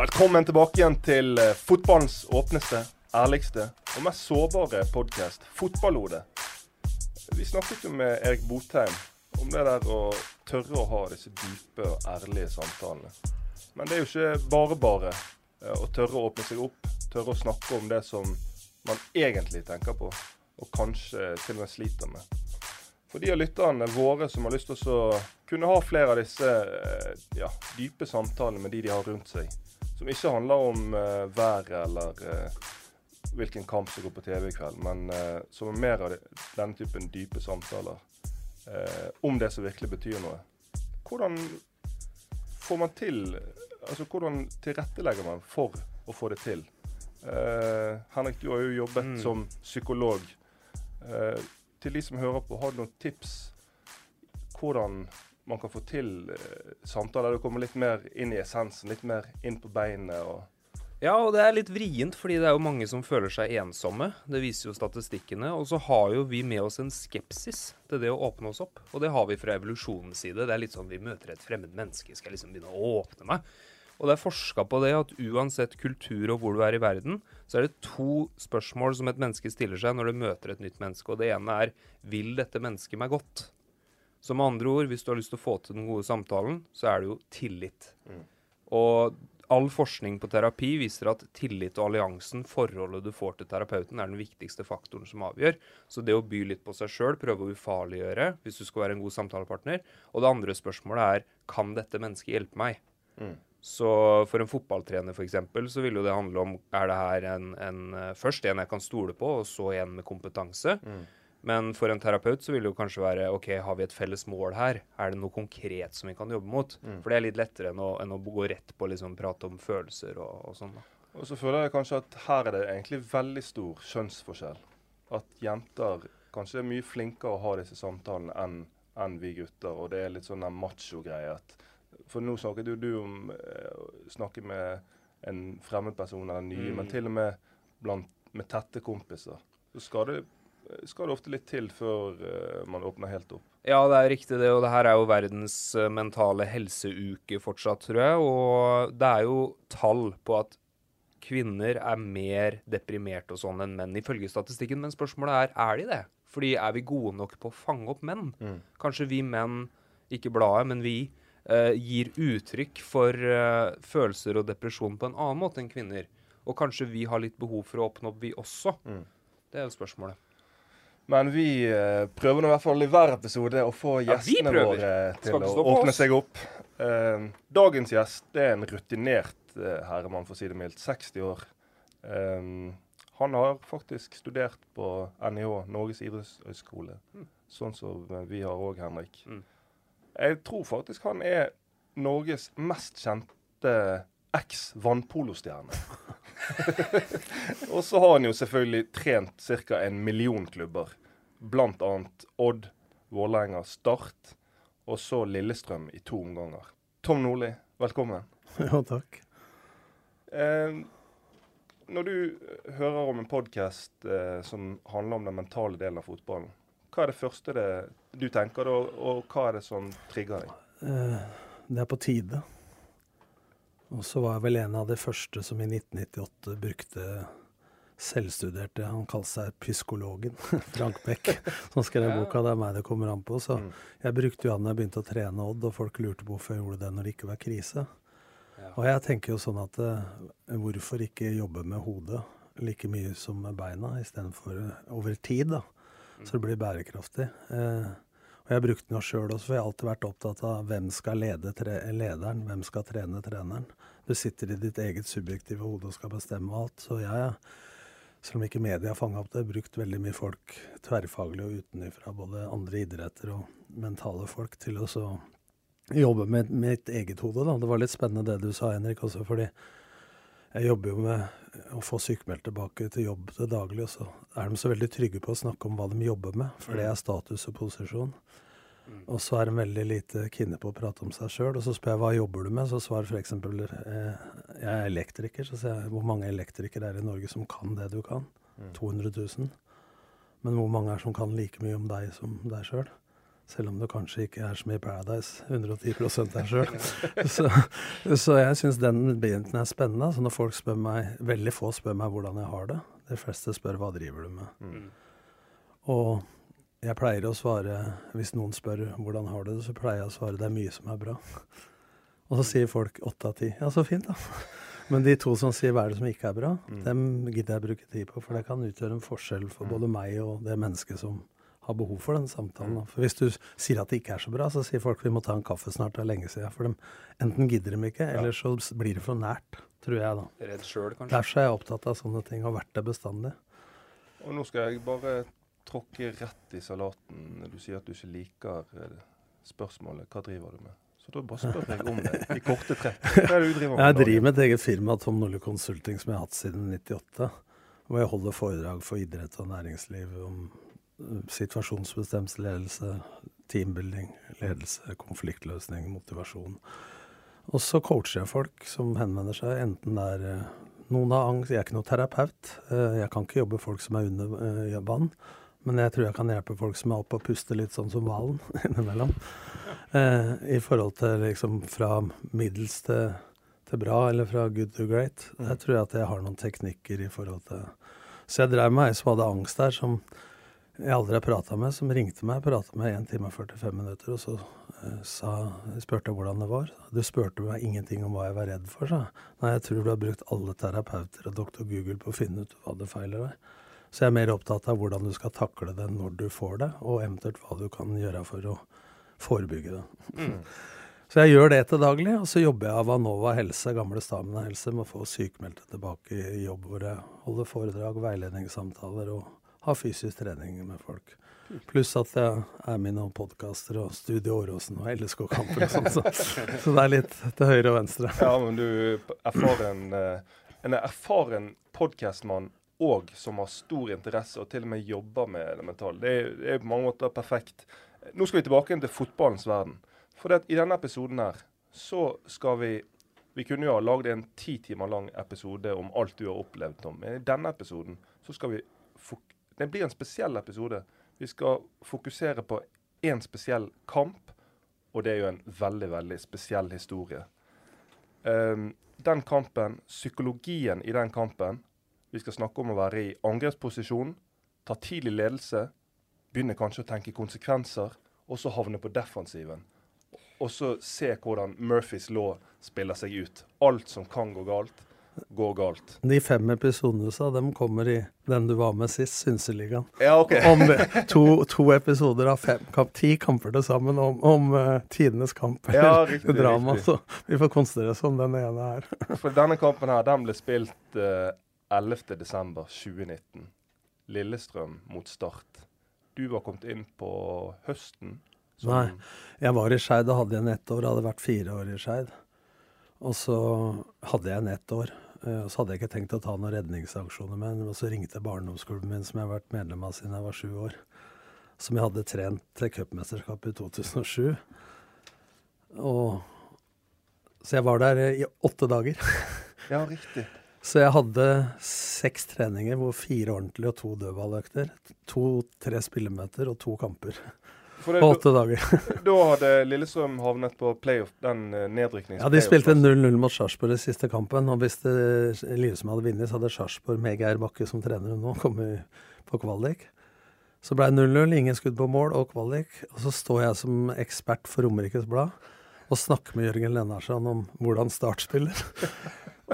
Velkommen tilbake igjen til eh, fotballens åpneste, ærligste og mest sårbare podkast, Fotballhodet. Vi snakket jo med Erik Botheim om det der å tørre å ha disse dype og ærlige samtalene. Men det er jo ikke bare bare eh, å tørre å åpne seg opp, tørre å snakke om det som man egentlig tenker på, og kanskje til og med sliter med. For de av lytterne våre som har lyst til å kunne ha flere av disse eh, ja, dype samtalene med de de har rundt seg, som ikke handler om uh, været eller uh, hvilken kamp som går på TV i kveld, men uh, som er mer av det, denne typen dype samtaler om det som virkelig betyr noe. Hvordan får man til Altså hvordan tilrettelegger man for å få det til? Henrik, du har jo jobbet mm. som psykolog. til de som hører på, har du noen tips hvordan man kan få til uh, samtaler. Du kommer litt mer inn i essensen, litt mer inn på beinet. og ja, og det er litt vrient, fordi det er jo mange som føler seg ensomme. Det viser jo statistikkene. Og så har jo vi med oss en skepsis til det å åpne oss opp. Og det har vi fra evolusjonens side. Det er litt sånn vi møter et fremmed menneske, skal jeg liksom begynne å åpne meg. Og det er forska på det at uansett kultur og hvor du er i verden, så er det to spørsmål som et menneske stiller seg når det møter et nytt menneske. Og det ene er vil dette mennesket meg godt? Så med andre ord, hvis du har lyst til å få til den gode samtalen, så er det jo tillit. Mm. Og all forskning på terapi viser at tillit og alliansen, forholdet du får til terapeuten, er den viktigste faktoren som avgjør. Så det å by litt på seg sjøl, prøve å ufarliggjøre hvis du skal være en god samtalepartner. Og det andre spørsmålet er kan dette mennesket hjelpe meg? Mm. Så for en fotballtrener f.eks. så vil jo det handle om er det her en, en, først en jeg kan stole på, og så en med kompetanse. Mm. Men for en terapeut så vil det jo kanskje være OK, har vi et felles mål her? Er det noe konkret som vi kan jobbe mot? Mm. For det er litt lettere enn å, enn å gå rett på liksom prate om følelser og, og sånn. Og så føler jeg kanskje at her er det egentlig veldig stor kjønnsforskjell. At jenter kanskje er mye flinkere å ha disse samtalene enn en vi gutter. Og det er litt sånn macho-greie. For nå snakket jo du om eh, å snakke med en fremmed person eller en ny, mm. men til og med blant, med tette kompiser. Så skal det skal det ofte litt til før uh, man åpner helt opp. Ja, det er riktig det. Og det her er jo verdens uh, mentale helseuke fortsatt, tror jeg. Og det er jo tall på at kvinner er mer deprimert og sånn enn menn, ifølge statistikken. Men spørsmålet er er de det? Fordi er vi gode nok på å fange opp menn? Mm. Kanskje vi menn, ikke bladet, men vi, eh, gir uttrykk for følelser og depresjon på en annen måte enn kvinner. Og kanskje vi har litt behov for å åpne opp, vi også. Mm. Det er jo spørsmålet. Men vi uh, prøver nå i hvert fall i hver episode å få gjestene ja, våre til å åpne seg opp. Uh, dagens gjest det er en rutinert uh, herremann, for å si det mildt. 60 år. han har faktisk studert på NIH, Norges idrettshøgskole. Mm. Sånn som vi har òg, Henrik. Mm. Jeg tror faktisk han er Norges mest kjente eks-vannpolostjerne. og så har han jo selvfølgelig trent ca. en million klubber Blant annet Odd, Vålerenga, Start og så Lillestrøm i to omganger. Tom Nordli, velkommen. Ja, takk. Eh, når du hører om en podkast eh, som handler om den mentale delen av fotballen, hva er det første det, du tenker da, og hva er det som trigger deg? Eh, det er på tide. Og så var jeg vel en av de første som i 1998 brukte selvstuderte Han kalte seg psykologen, Frank Beck, som skrev boka. Det er meg det kommer an på. Så mm. jeg brukte jo han da jeg begynte å trene Odd, og folk lurte på hvorfor jeg gjorde det når det ikke var krise. Og jeg tenker jo sånn at uh, hvorfor ikke jobbe med hodet like mye som med beina, istedenfor uh, over tid, da. Mm. Så det blir bærekraftig. Eh, og jeg brukte den jo sjøl også, for jeg har alltid vært opptatt av hvem skal lede lederen, hvem skal trene treneren. Du sitter i ditt eget subjektive hode og skal bestemme alt. Så jeg selv om ikke media har fanga opp det, brukt veldig mye folk tverrfaglig og utenfra, både andre idretter og mentale folk, til å jobbe med mitt eget hode. Da. Det var litt spennende det du sa, Henrik, også fordi jeg jobber jo med å få sykemeldte tilbake til jobb til daglig, og så er de så veldig trygge på å snakke om hva de jobber med, for det er status og posisjon. Og så er de veldig lite kine på å prate om seg sjøl. Og så spør jeg hva jobber du med, så svarer f.eks. Eh, jeg er elektriker. Så sier jeg hvor mange elektrikere er det i Norge som kan det du kan? Mm. 200 000. Men hvor mange er som kan like mye om deg som deg sjøl? Selv om du kanskje ikke er som i Paradise, 110 deg sjøl. Så, så jeg syns den biten er spennende. Så når folk spør meg, veldig få spør meg hvordan jeg har det. De fleste spør hva driver du med. Mm. Og jeg pleier å svare, hvis noen spør hvordan har du det, så pleier jeg å svare det er mye som er bra. Og så sier folk åtte av ti. Ja, så fint, da. Men de to som sier hva er det som ikke er bra, Mm. dem gidder jeg bruke tid på. For det kan utgjøre en forskjell for Mm. både meg og det mennesket som har behov for den samtalen. da. For hvis du sier at det ikke er så bra, så sier folk vi må ta en kaffe snart, det er lenge siden. For dem, enten gidder de ikke, eller så blir det for nært, tror jeg da. Redd sjøl, kanskje. Derfor er jeg opptatt av sånne ting, og vært det bestandig. Og nå skal jeg bare tråkke rett i salaten. Du sier at du ikke liker eh, spørsmålet 'hva driver du med'? Så da bare spør jeg om det i korte trekk. Hva er det du driver med? Jeg driver med et eget firma, Tom Nordli Consulting, som jeg har hatt siden 98. Hvor jeg holder foredrag for idrett og næringsliv om eh, situasjonsbestemt ledelse, teambuilding, ledelse, konfliktløsning, motivasjon. Og så coacher jeg folk som henvender seg, enten det er eh, noen har angst Jeg er ikke noen terapeut. Jeg kan ikke jobbe folk som er under vann. vann. Men jeg tror jeg kan hjelpe folk som er oppe og puster litt sånn som hvalen innimellom. Eh, I forhold til liksom fra middels til, til bra, eller fra good to great. Der tror jeg at jeg har noen teknikker i forhold til Så jeg drev med ei som hadde angst der, som jeg aldri har prata med, som ringte meg. Prata med 1 time og 45 minutter, og så eh, sa, spurte jeg hvordan det var. Du spurte meg ingenting om hva jeg var redd for, sa jeg. Nei, jeg tror du har brukt alle terapeuter og doktor Google på å finne ut hva det feiler deg. Så jeg er mer opptatt av hvordan du skal takle det når du får det, og eventuelt hva du kan gjøre for å forebygge det. Mm. Så jeg gjør det til daglig, og så jobber jeg av Anova Helse, gamle Stamina Helse, med å få sykmeldte tilbake i jobb hvor jeg holder foredrag, veiledningssamtaler og har fysisk trening med folk. Pluss at jeg er med i noen podkaster og Studio Åråsen og LSK-kamper og sånn. Så, så det er litt til høyre og venstre. Ja, men du erfaren, eh, en erfaren podkastmann og som har stor interesse og til og med jobber med det mentale. Det er, det er på mange måter perfekt. Nå skal vi tilbake til fotballens verden. For i denne episoden her så skal vi Vi kunne jo ha lagd en ti timer lang episode om alt du har opplevd, Tom. Men i denne episoden så skal vi Det blir en spesiell episode. Vi skal fokusere på én spesiell kamp, og det er jo en veldig, veldig spesiell historie. Um, den kampen, psykologien i den kampen Vi skal snakke om å være i angrepsposisjon, ta tidlig ledelse, begynne kanskje å tenke konsekvenser, og så havne på defensiven. Og så se hvordan Murphys law spiller seg ut. Alt som kan gå galt, går galt. De fem episodene sa, dem kommer i den du var med sist, Synseligaen. Ja, OK. Om to, to episoder av fem, kamp, ti kamper til sammen om, om uh, tidenes kamp. Ja, riktig, drama. riktig. Så vi får konsentrere oss om den ene her. For denne kampen her, den ble spilt eh, 11.12.2019. Lillestrøm mot Start. Du var kommet inn på høsten. som- Nei. Jeg var i Skeid og hadde igjen ett år. Hadde vært fire år i Skeid. Og så hadde jeg en ett år. eh, Og så hadde jeg ikke tenkt å ta noen redningsaksjoner med. Og så ringte barndomsklubben min, som jeg har vært medlem av siden jeg var sju år. Som jeg hadde trent til cupmesterskapet i 2007. Og Så jeg var der i åtte dager. Ja, riktig. Så jeg hadde seks treninger, hvor fire ordentlige og to dødballøkter. To-tre spillemøter og to kamper For det, på åtte dager. da hadde Lillestrøm havnet på playoff, den eh, nedryknings... Ja, De spilte 0-0 mot Sarpsborg i siste kampen. Og hvis det Lillestrøm hadde vunnet, så hadde Sarpsborg med Geir Bakke som trener nå kommet på kvalik. Så ble det 0-0, ingen skudd på mål og kvalik. Og så står jeg som ekspert for Romerikes Blad og snakker med Jørgen Lennarsson om hvordan Start spiller.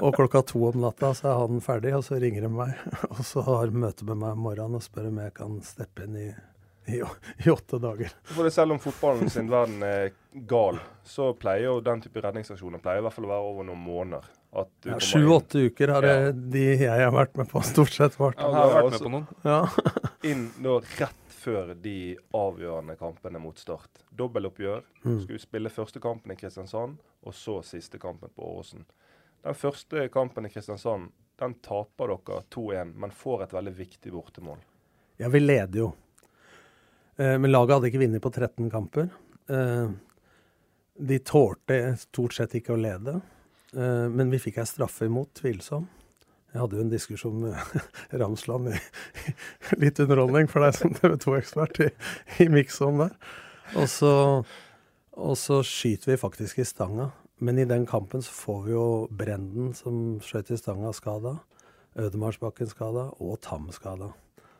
Og klokka to om natta så er han ferdig, og så ringer de meg. Og så har møte med meg om morgenen og spør om jeg kan steppe inn i, i, i åtte dager. For det, selv om fotballen sin verden er gal, så pleier jo den type redningsaksjoner pleier i hvert fall å være over noen måneder. Ja, Sju-åtte uker har Ja. de jeg har vært med på, stort sett vært. Ja, du har vært med på noen. Ja. inn da rett før de avgjørende kampene mot Start. Dobbeltoppgjør. Mm. Skulle spille første kampen i Kristiansand, og så siste kampen på Åråsen. Den første kampen i Kristiansand den taper dere 2-1, men får et veldig viktig bortemål. Ja, vi leder jo. Eh, men laget hadde ikke vunnet på 13 kamper. Eh, de tålte stort sett ikke å lede. Eh, men vi fikk ei straffe imot, tvilsom. Jeg hadde jo en diskusjon med Ramsland i litt underholdning for deg som TV 2-ekspert i, i Mixon der. og, så, og så skyter vi faktisk i stanga. Men i den kampen så får vi jo Brenden, som skjøt i stanga, skada. Ødemarsbakken skada, og Tam skada.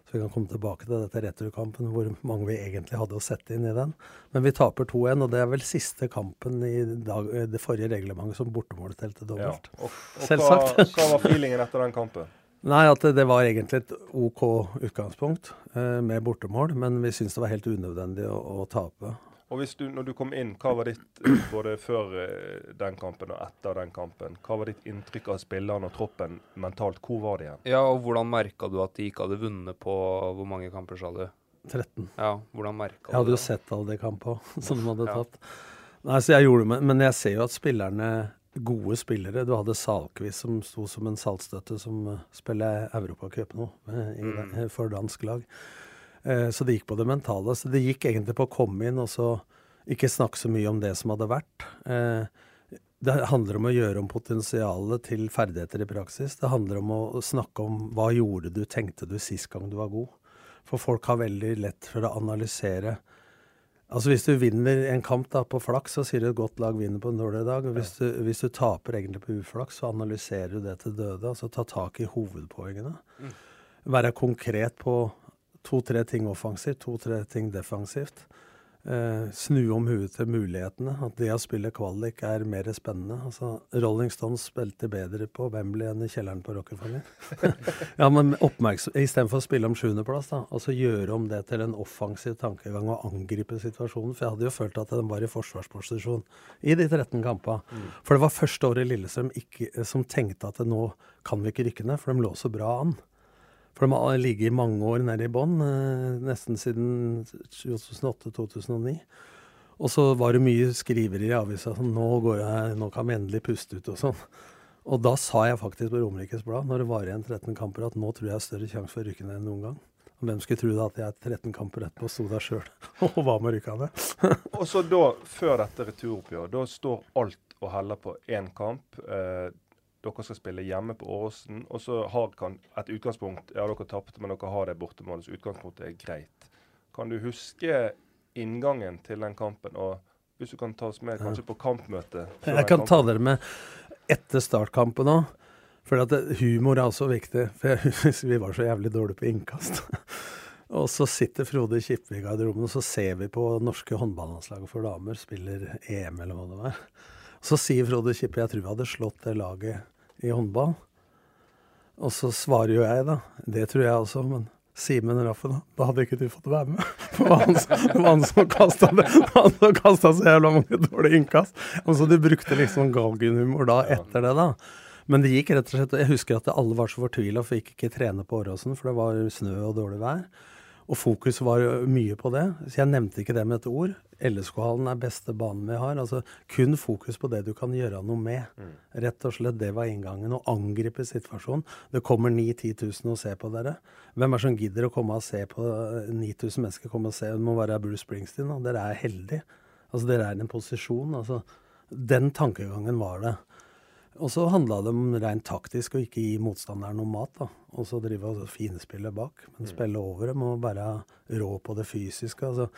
Så vi kan komme tilbake til dette returkampen, hvor mange vi egentlig hadde å sette inn i den. Men vi taper 2-1, og det er vel siste kampen i dag, det forrige reglementet som bortemål telte dobbelt. Ja. Og, og Selvsagt. Hva, hva, var feelingen etter den kampen? Nei, at det, det var egentlig et OK utgangspunkt eh, med bortemål, men vi syntes det var helt unødvendig å, å tape. Og hvis du, når du kom inn, hva var ditt både før eh, den kampen og etter den kampen? Hva var ditt inntrykk av spillerne og troppen mentalt? Hvor var de igjen? Ja, og hvordan merka du at de ikke hadde vunnet på hvor mange kamper, sa du? 13. Ja, hvordan merka du? Jeg hadde jo sett alle de kampene som de hadde ja. tatt. Nei, så jeg gjorde det, Men jeg ser jo at spillerne Gode spillere. Du hadde Salkvist som sto som en saltstøtte som uh, spiller Europacup nå mm. for dansk lag. Eh, så det gikk på det mentale. Så det gikk egentlig på å komme inn og så ikke snakke så mye om det som hadde vært. Eh, det handler om å gjøre om potensialet til ferdigheter i praksis. Det handler om å snakke om hva gjorde du, tenkte du sist gang du var god. For folk har veldig lett for å analysere. Altså Hvis du vinner en kamp da på flaks, så sier du et godt lag vinner på en dårlig dag. Hvis du, hvis du taper egentlig på uflaks, så analyserer du det til døde. Altså ta tak i hovedpoengene. Mm. Være konkret på to-tre ting offensivt, to-tre ting defensivt. Eh, snu om huet til mulighetene. At det å spille kvalik er mer spennende. Altså, Rolling Stones spilte bedre på Wembley enn i kjelleren på Rockefeller. ja, men Istedenfor å spille om sjuendeplass, da, altså gjøre om det til en offensiv tankegang og angripe situasjonen. For jeg hadde jo følt at den var i forsvarsposisjon i de 13 kampene. Mm. For det var første året Lillestrøm ikke, som tenkte at nå kan vi ikke rykke ned, for de lå så bra an. For de har ligget mange år nede i bånn, eh, nesten siden 2008-2009. Og så var det mye skrivere i avisa som nå, nå kan vi endelig puste ut og sånn. Og da sa jeg faktisk på Romerikes Blad, når det var igjen 13 kamper, at nå tror jeg jeg har større sjanse for å rykke ned enn noen gang. Og hvem skulle tro da at jeg 13 kamper etterpå sto der sjøl og var med å rykke ned? og så da, før dette returoppgjøret, da står alt og heller på én kamp. Eh, dere skal spille hjemme på Åråsen. Og så har kan et utgangspunkt Ja, dere tapte, men dere har det bortemålet, så utgangspunktet er greit. Kan du huske inngangen til den kampen? Og hvis du kan ta oss med kanskje på kampmøtet? Jeg kan ta dere med etter startkampen òg. For humor er også viktig. For vi var så jævlig dårlige på innkast. og så sitter Frode Kippe i garderoben, og så ser vi på norske håndballandslaget for damer spiller EM, eller hva det var. Så sier Frode Kippe jeg tror vi hadde slått det laget i håndball. Og så svarer jo jeg, da. Det tror jeg også, men Simen Raffen, da hadde ikke du fått være med. Det var han, det var han som kasta det. Han som kasta så jævla mange dårlige innkast. Og så de brukte liksom galgenhumor da etter det, da. Men det gikk rett og slett Jeg husker at alle var så fortvila for vi gikk ikke trene på Åråsen, for det var snø og dårlig vær. Og fokus var mye på det. Så jeg nevnte ikke det med et ord. LSK-hallen er beste banen vi har. Altså kun fokus på det du kan gjøre noe med. Mm. Rett og slett det var inngangen. Å angripe situasjonen. Det kommer 9000-10 000 og ser på dere. Hvem er som gidder å komme og se på 9000 mennesker komme og se? Det må være Bruce Springsteen. Og Dere er heldige. Altså dere er i en posisjon. Altså den tankegangen var det. Og så handla det om rent taktisk å ikke gi motstanderen noe mat. da. Og så drive og finspille bak. Men mm. spille over dem og være rå på det fysiske. altså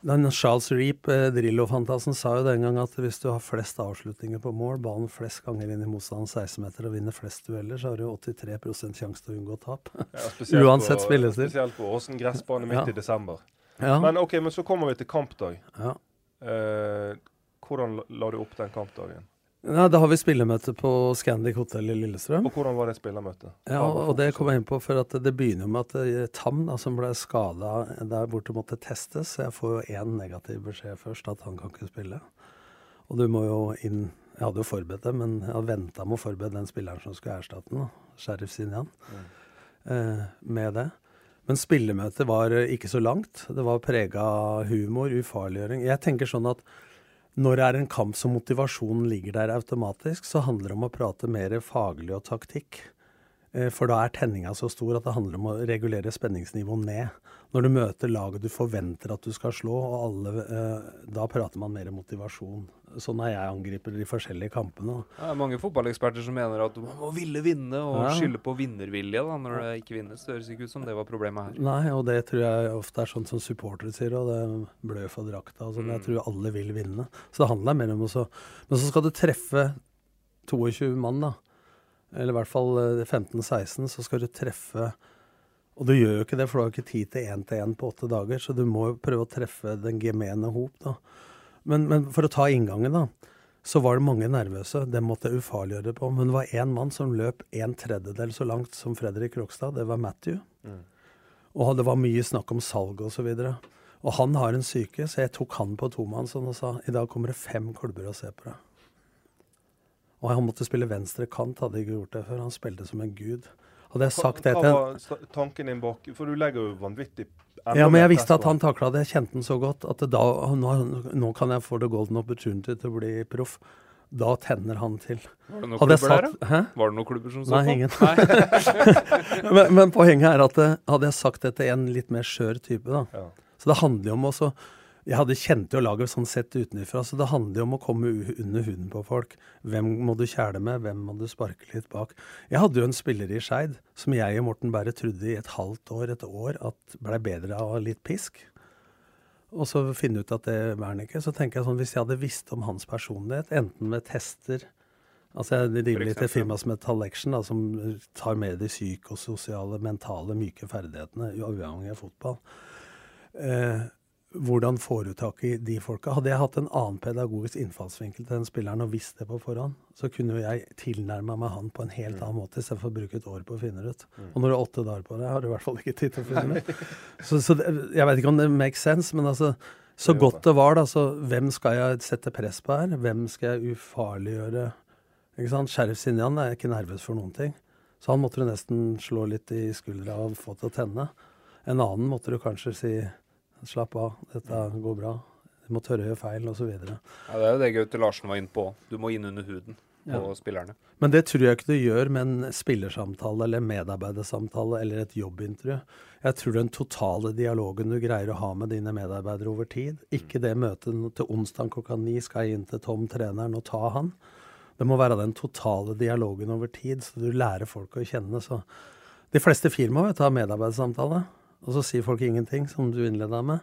den Charles Reap, eh, Drillo-fantasen, sa jo den gang at hvis du har flest avslutninger på mål, ballen flest ganger inn i motstanderens 16-meter og vinner flest dueller, så har du 83 sjanse til å unngå tap. Ja, Uansett spillestil. Spesielt på Åsen gressbane midt ja. i desember. Ja. Men ok, men så kommer vi til kampdag. Ja. Eh, hvordan la du opp den kampdagen? Ja, Da har vi spillermøte på Scandic hotell i Lillestrøm. Og Hvordan var det spillemøtet? Ja, og Det kom jeg inn på, for at det begynner med at eh, Tam, da, som ble skada der borte, måtte testes. Så jeg får jo én negativ beskjed først, at han kan ikke spille. Og du må jo inn Jeg hadde jo forberedt det, men jeg hadde venta med å forberede den spilleren som skulle erstatte den, Sheriff Sinjan, mm. eh, med det. Men spillemøtet var ikke så langt. Det var prega av humor, ufarliggjøring. Jeg tenker sånn at når det er en kamp som motivasjonen ligger der automatisk, så handler det om å prate mer faglig og taktikk. Eh, for da er tenninga så stor at det handler om å regulere spenningsnivået ned. Når du møter laget du forventer at du skal slå, og alle, eh, da prater man mer motivasjon. Sånn er jeg angriper de forskjellige kampene. Det er mange fotballeksperter som mener at man må ville vinne, og Ja. skylde på vinnervilje da, når det ikke vinnes. Det høres ikke ut som det var problemet her. Nei, og det tror jeg ofte er sånn som supportere sier, og det blør for drakta og sånn. Jeg Mm. tror alle vil vinne. Så det handler mer om å så Men så skal du treffe 22 mann, da. Eller i hvert fall eh, 15-16, så skal du treffe Og du gjør jo ikke det, for du har ikke tid til én-til-én på åtte dager, så du må jo prøve å treffe den gemene hop, da. Men, men for å ta inngangen, da. Så var det mange nervøse. Det måtte jeg ufarliggjøre på. Men det var én mann som løp en tredjedel så langt som Fredrik Rokstad. Det var Matthew. Mm. Og det var mye snakk om salg osv. Og, og han har en syke, så jeg tok han på tomannshånd og sa i dag kommer det fem klubber og ser på deg. Og han måtte spille venstre kant, hadde ikke gjort det før. Han spilte som en gud. Hadde jeg sagt det Hva til var tanken din bak For du legger jo vanvittig Ja, men jeg visste at han takla det. Jeg kjente han så godt at da, nå, nå kan jeg få the golden opportunity til å bli proff. Da tenner han til. Var det noen Hadde klubber der, da? Var det noen klubber som så Nei, på? ingen. Men, men poenget er at eh, hadde jeg sagt det til en litt mer skjør type, da Ja. Så det handler jo om også Jeg hadde kjent jo laget sånn sett utenfra, så det handler jo om å komme under huden på folk. Hvem må du kjæle med, hvem må du sparke litt bak? Jeg hadde jo en spiller i Skeid som jeg og Morten Berre trodde i et halvt år, et år, at blei bedre av litt pisk. Og så finne ut at det var han ikke. Så tenker jeg sånn, hvis jeg hadde visst om hans personlighet, enten med tester Altså Jeg driver litt i et firma som heter Tallection, som tar med de psykososiale, mentale, myke ferdighetene, uavhengig av fotball. Eh, hvordan får du tak i de folka? Hadde jeg hatt en annen pedagogisk innfallsvinkel til den spilleren og visst det på forhånd, så kunne jeg tilnærma meg han på en helt annen måte, istedenfor å bruke et år på å finne det ut. Og når du har åtte dager på det, har du i hvert fall ikke tid til å finne det ut. Så, så det, jeg vet ikke om det makes sense, men altså så godt det var, da. Så hvem skal jeg sette press på her? Hvem skal jeg ufarliggjøre? Ikke sant? Sheriff Sinjan er ikke nervøs for noen ting. Så han måtte du nesten slå litt i skuldra og få til å tenne. En annen måtte du kanskje si slapp av, dette går bra. Du må tørre å gjøre feil, osv. Ja, det er jo det Gaute Larsen var inne på. Du må inn under huden på Ja. spillerne. Men det tror jeg ikke du gjør med en spillersamtale eller medarbeidersamtale eller et jobbintervju. Jeg tror den totale dialogen du greier å ha med dine medarbeidere over tid, ikke det møtet til onsdag klokka ni skal jeg inn til Tom, treneren, og ta han. Det må være den totale dialogen over tid, så du lærer folk å kjenne. Så de fleste firmaer vet har medarbeidersamtale, og så sier folk ingenting, som du innleda med.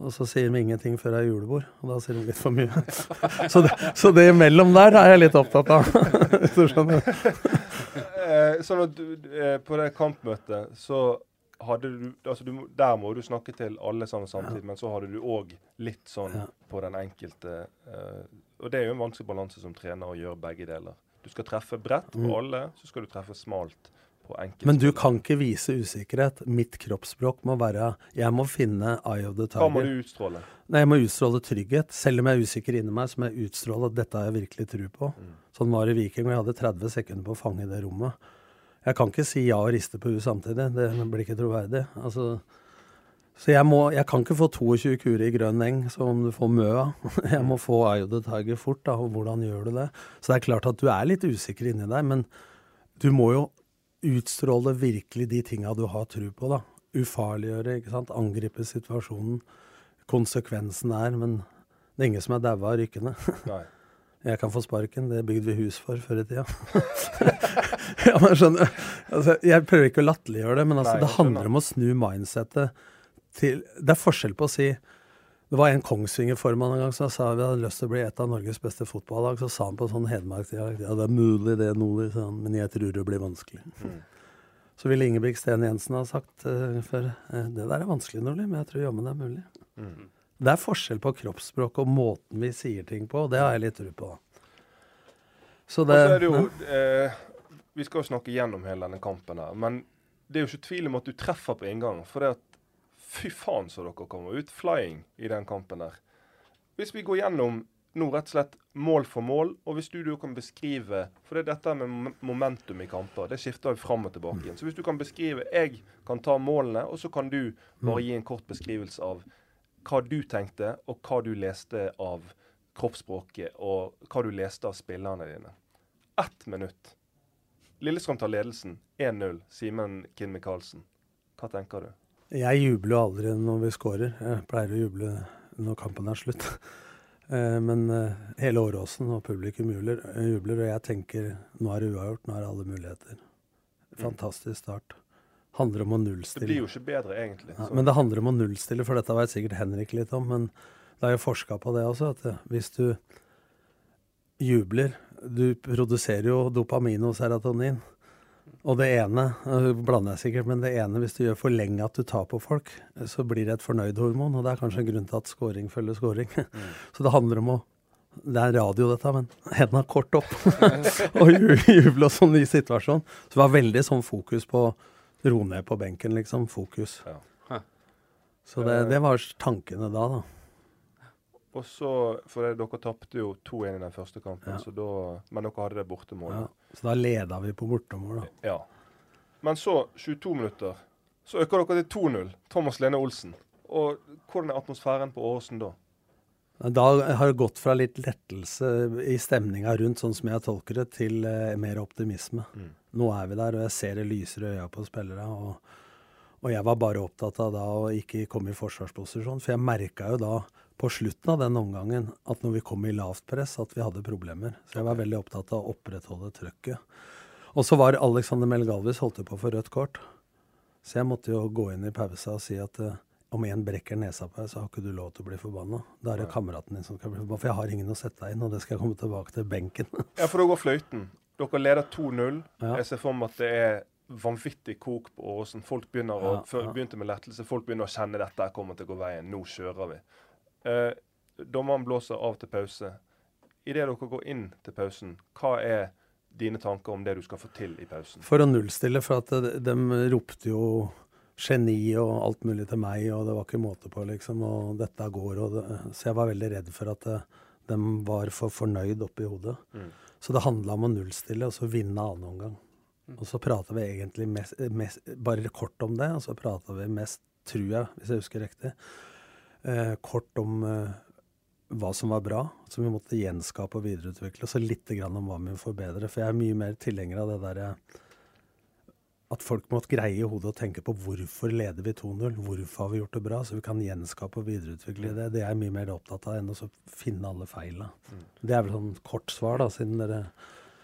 Og så sier de ingenting før det er julebord, og da sier de litt for mye. Så det, så det imellom der er jeg litt opptatt av. Hvis du skjønner. Eh, sånn at du, eh, på det kampmøtet så hadde du altså du, Der må du snakke til alle sammen samtidig, men så hadde du òg litt sånn Ja. på den enkelte eh, Og det er jo en vanskelig balanse som trener å gjøre begge deler. Du skal treffe bredt på Mm. alle, så skal du treffe smalt. Men du kan ikke vise usikkerhet. Mitt kroppsspråk må være Jeg må finne eye of the tiger. Hva må du utstråle? Nei, jeg må utstråle trygghet. Selv om jeg er usikker inni meg, så må jeg utstråle at dette har jeg virkelig tro på. Mm. Sånn var det i Viking, og jeg hadde 30 sekunder på å fange det rommet. Jeg kan ikke si ja og riste på huet samtidig. Det blir ikke troverdig. Altså, så jeg, må, jeg kan ikke få 22 kurer i grønn eng som om du får mø av. Jeg må få eye of the tiger fort, da, og hvordan gjør du det? Så det er klart at du er litt usikker inni deg, men du må jo utstråle virkelig de tinga du har tro på, da. Ufarliggjøre, ikke sant. Angripe situasjonen. Konsekvensen er Men det er ingen som er daua av rykkene. Nei. Jeg kan få sparken, det bygde vi hus for før i tida. ja, men skjønner altså, Jeg prøver ikke å latterliggjøre det, men altså, Nei, det handler om å snu mindsettet til Det er forskjell på å si Det var en Kongsvinger-formann en gang som sa vi hadde lyst til å bli et av Norges beste fotballag. Så sa han på en sånn hedmarksdialekt ja, det er mulig det, Nordli, men jeg tror det blir vanskelig. Mm. Så ville Ingebrigt Sten Jensen ha sagt uh, før eh, det der er vanskelig, Nordli, men jeg tror jammen det er mulig. Mm. Det er forskjell på kroppsspråk og måten vi sier ting på, og det har jeg litt tro på. Så det, altså, er det jo eh, Vi skal jo snakke gjennom hele denne kampen her, men det er jo ikke tvil om at du treffer på inngang. For det at Fy faen så dere kommer ut flying i den kampen der. Hvis vi går gjennom nå rett og slett mål for mål, og hvis du, du kan beskrive For det er dette med momentum i kamper. Det skifter jo fram og tilbake igjen. Så hvis du kan beskrive Jeg kan ta målene, og så kan du bare gi en kort beskrivelse av hva du tenkte, og hva du leste av kroppsspråket, og hva du leste av spillerne dine. Ett minutt. Lillestrøm tar ledelsen 1-0. Simen Kinn Michaelsen. Hva tenker du? Jeg jubler jo aldri når vi scorer. Jeg pleier å juble når kampen er slutt. Eh, men eh, hele Åråsen og publikum jubler, jubler, og jeg tenker nå er det uavgjort, nå er det alle muligheter. Fantastisk start. Handler om å nullstille. Det blir jo ikke bedre, egentlig. Ja, men det handler om å nullstille, for dette vet sikkert Henrik litt om. Men det er jo forska på det også, at eh, hvis du jubler Du produserer jo dopamin og serotonin. Og det ene blander jeg sikkert, men det ene hvis du gjør for lenge at du tar på folk, så blir det et fornøyd-hormon, og det er kanskje en grunn til at scoring følger scoring. Så det handler om å Det er radio, dette, men hendene kort opp. og ju- juble og sånn ny situasjon. Så det var veldig sånn fokus på ro ned på benken, liksom. Fokus. Ja. Så det, det var tankene da, da. Og så, for det, Dere tapte jo 2-1 i den første kampen, Ja. så da, men dere hadde det bortemålet. Ja. Så da leda vi på bortemål, da. Ja. Men så, 22 minutter, så øker dere til 2-0. Thomas Lene Olsen. Og hvordan er atmosfæren på Åråsen da? Da har det gått fra litt lettelse i stemninga rundt, sånn som jeg tolker det, til eh, mer optimisme. Mm. Nå er vi der, og jeg ser det lyser i øya på spillere. Og, og jeg var bare opptatt av da å ikke komme i forsvarsposisjon. For jeg merka jo da på slutten av den omgangen at når vi kom i lavt press, at vi hadde problemer. Så jeg var veldig opptatt av å opprettholde trøkket. Og så var Alexander Melgalvis holdt på for rødt kort. Så jeg måtte jo gå inn i pausa og si at uh, om en brekker nesa på deg, så har ikke du lov til å bli forbanna. Da er det kameraten din som skal bli forbanna. For jeg har ingen å sette deg inn, og det skal jeg komme tilbake til benken. Ja, for da går fløyten. Dere leder 2-0. Ja. Jeg ser for meg at det er vanvittig kok på Åråsen. Folk begynner å, Ja, før, ja. begynte med lettelse. Folk begynner å kjenne dette kommer til å gå veien. Nå kjører vi. Eh, dommeren blåser av til pause. Idet dere går inn til pausen, hva er dine tanker om det du skal få til i pausen? For å nullstille, for at de, de ropte jo geni og alt mulig til meg, og det var ikke måte på, liksom. Og dette går, og det, Så jeg var veldig redd for at det, de var for fornøyd oppi hodet. Mm. Så det handla om å nullstille, og så vinne annen omgang. Og så prata vi egentlig mest, mest, bare kort om det, og så prata vi mest, tror jeg, hvis jeg husker riktig, eh, kort om eh, hva som var bra, som vi måtte gjenskape og videreutvikle, og så litt grann om hva vi må forbedre. For jeg er mye mer tilhenger av det derre at folk måtte greie i hodet og tenke på hvorfor leder vi 2-0, hvorfor har vi gjort det bra, så vi kan gjenskape og videreutvikle det. Det er jeg mye mer opptatt av enn å finne alle feila. Det er vel sånn kort svar, da, siden dere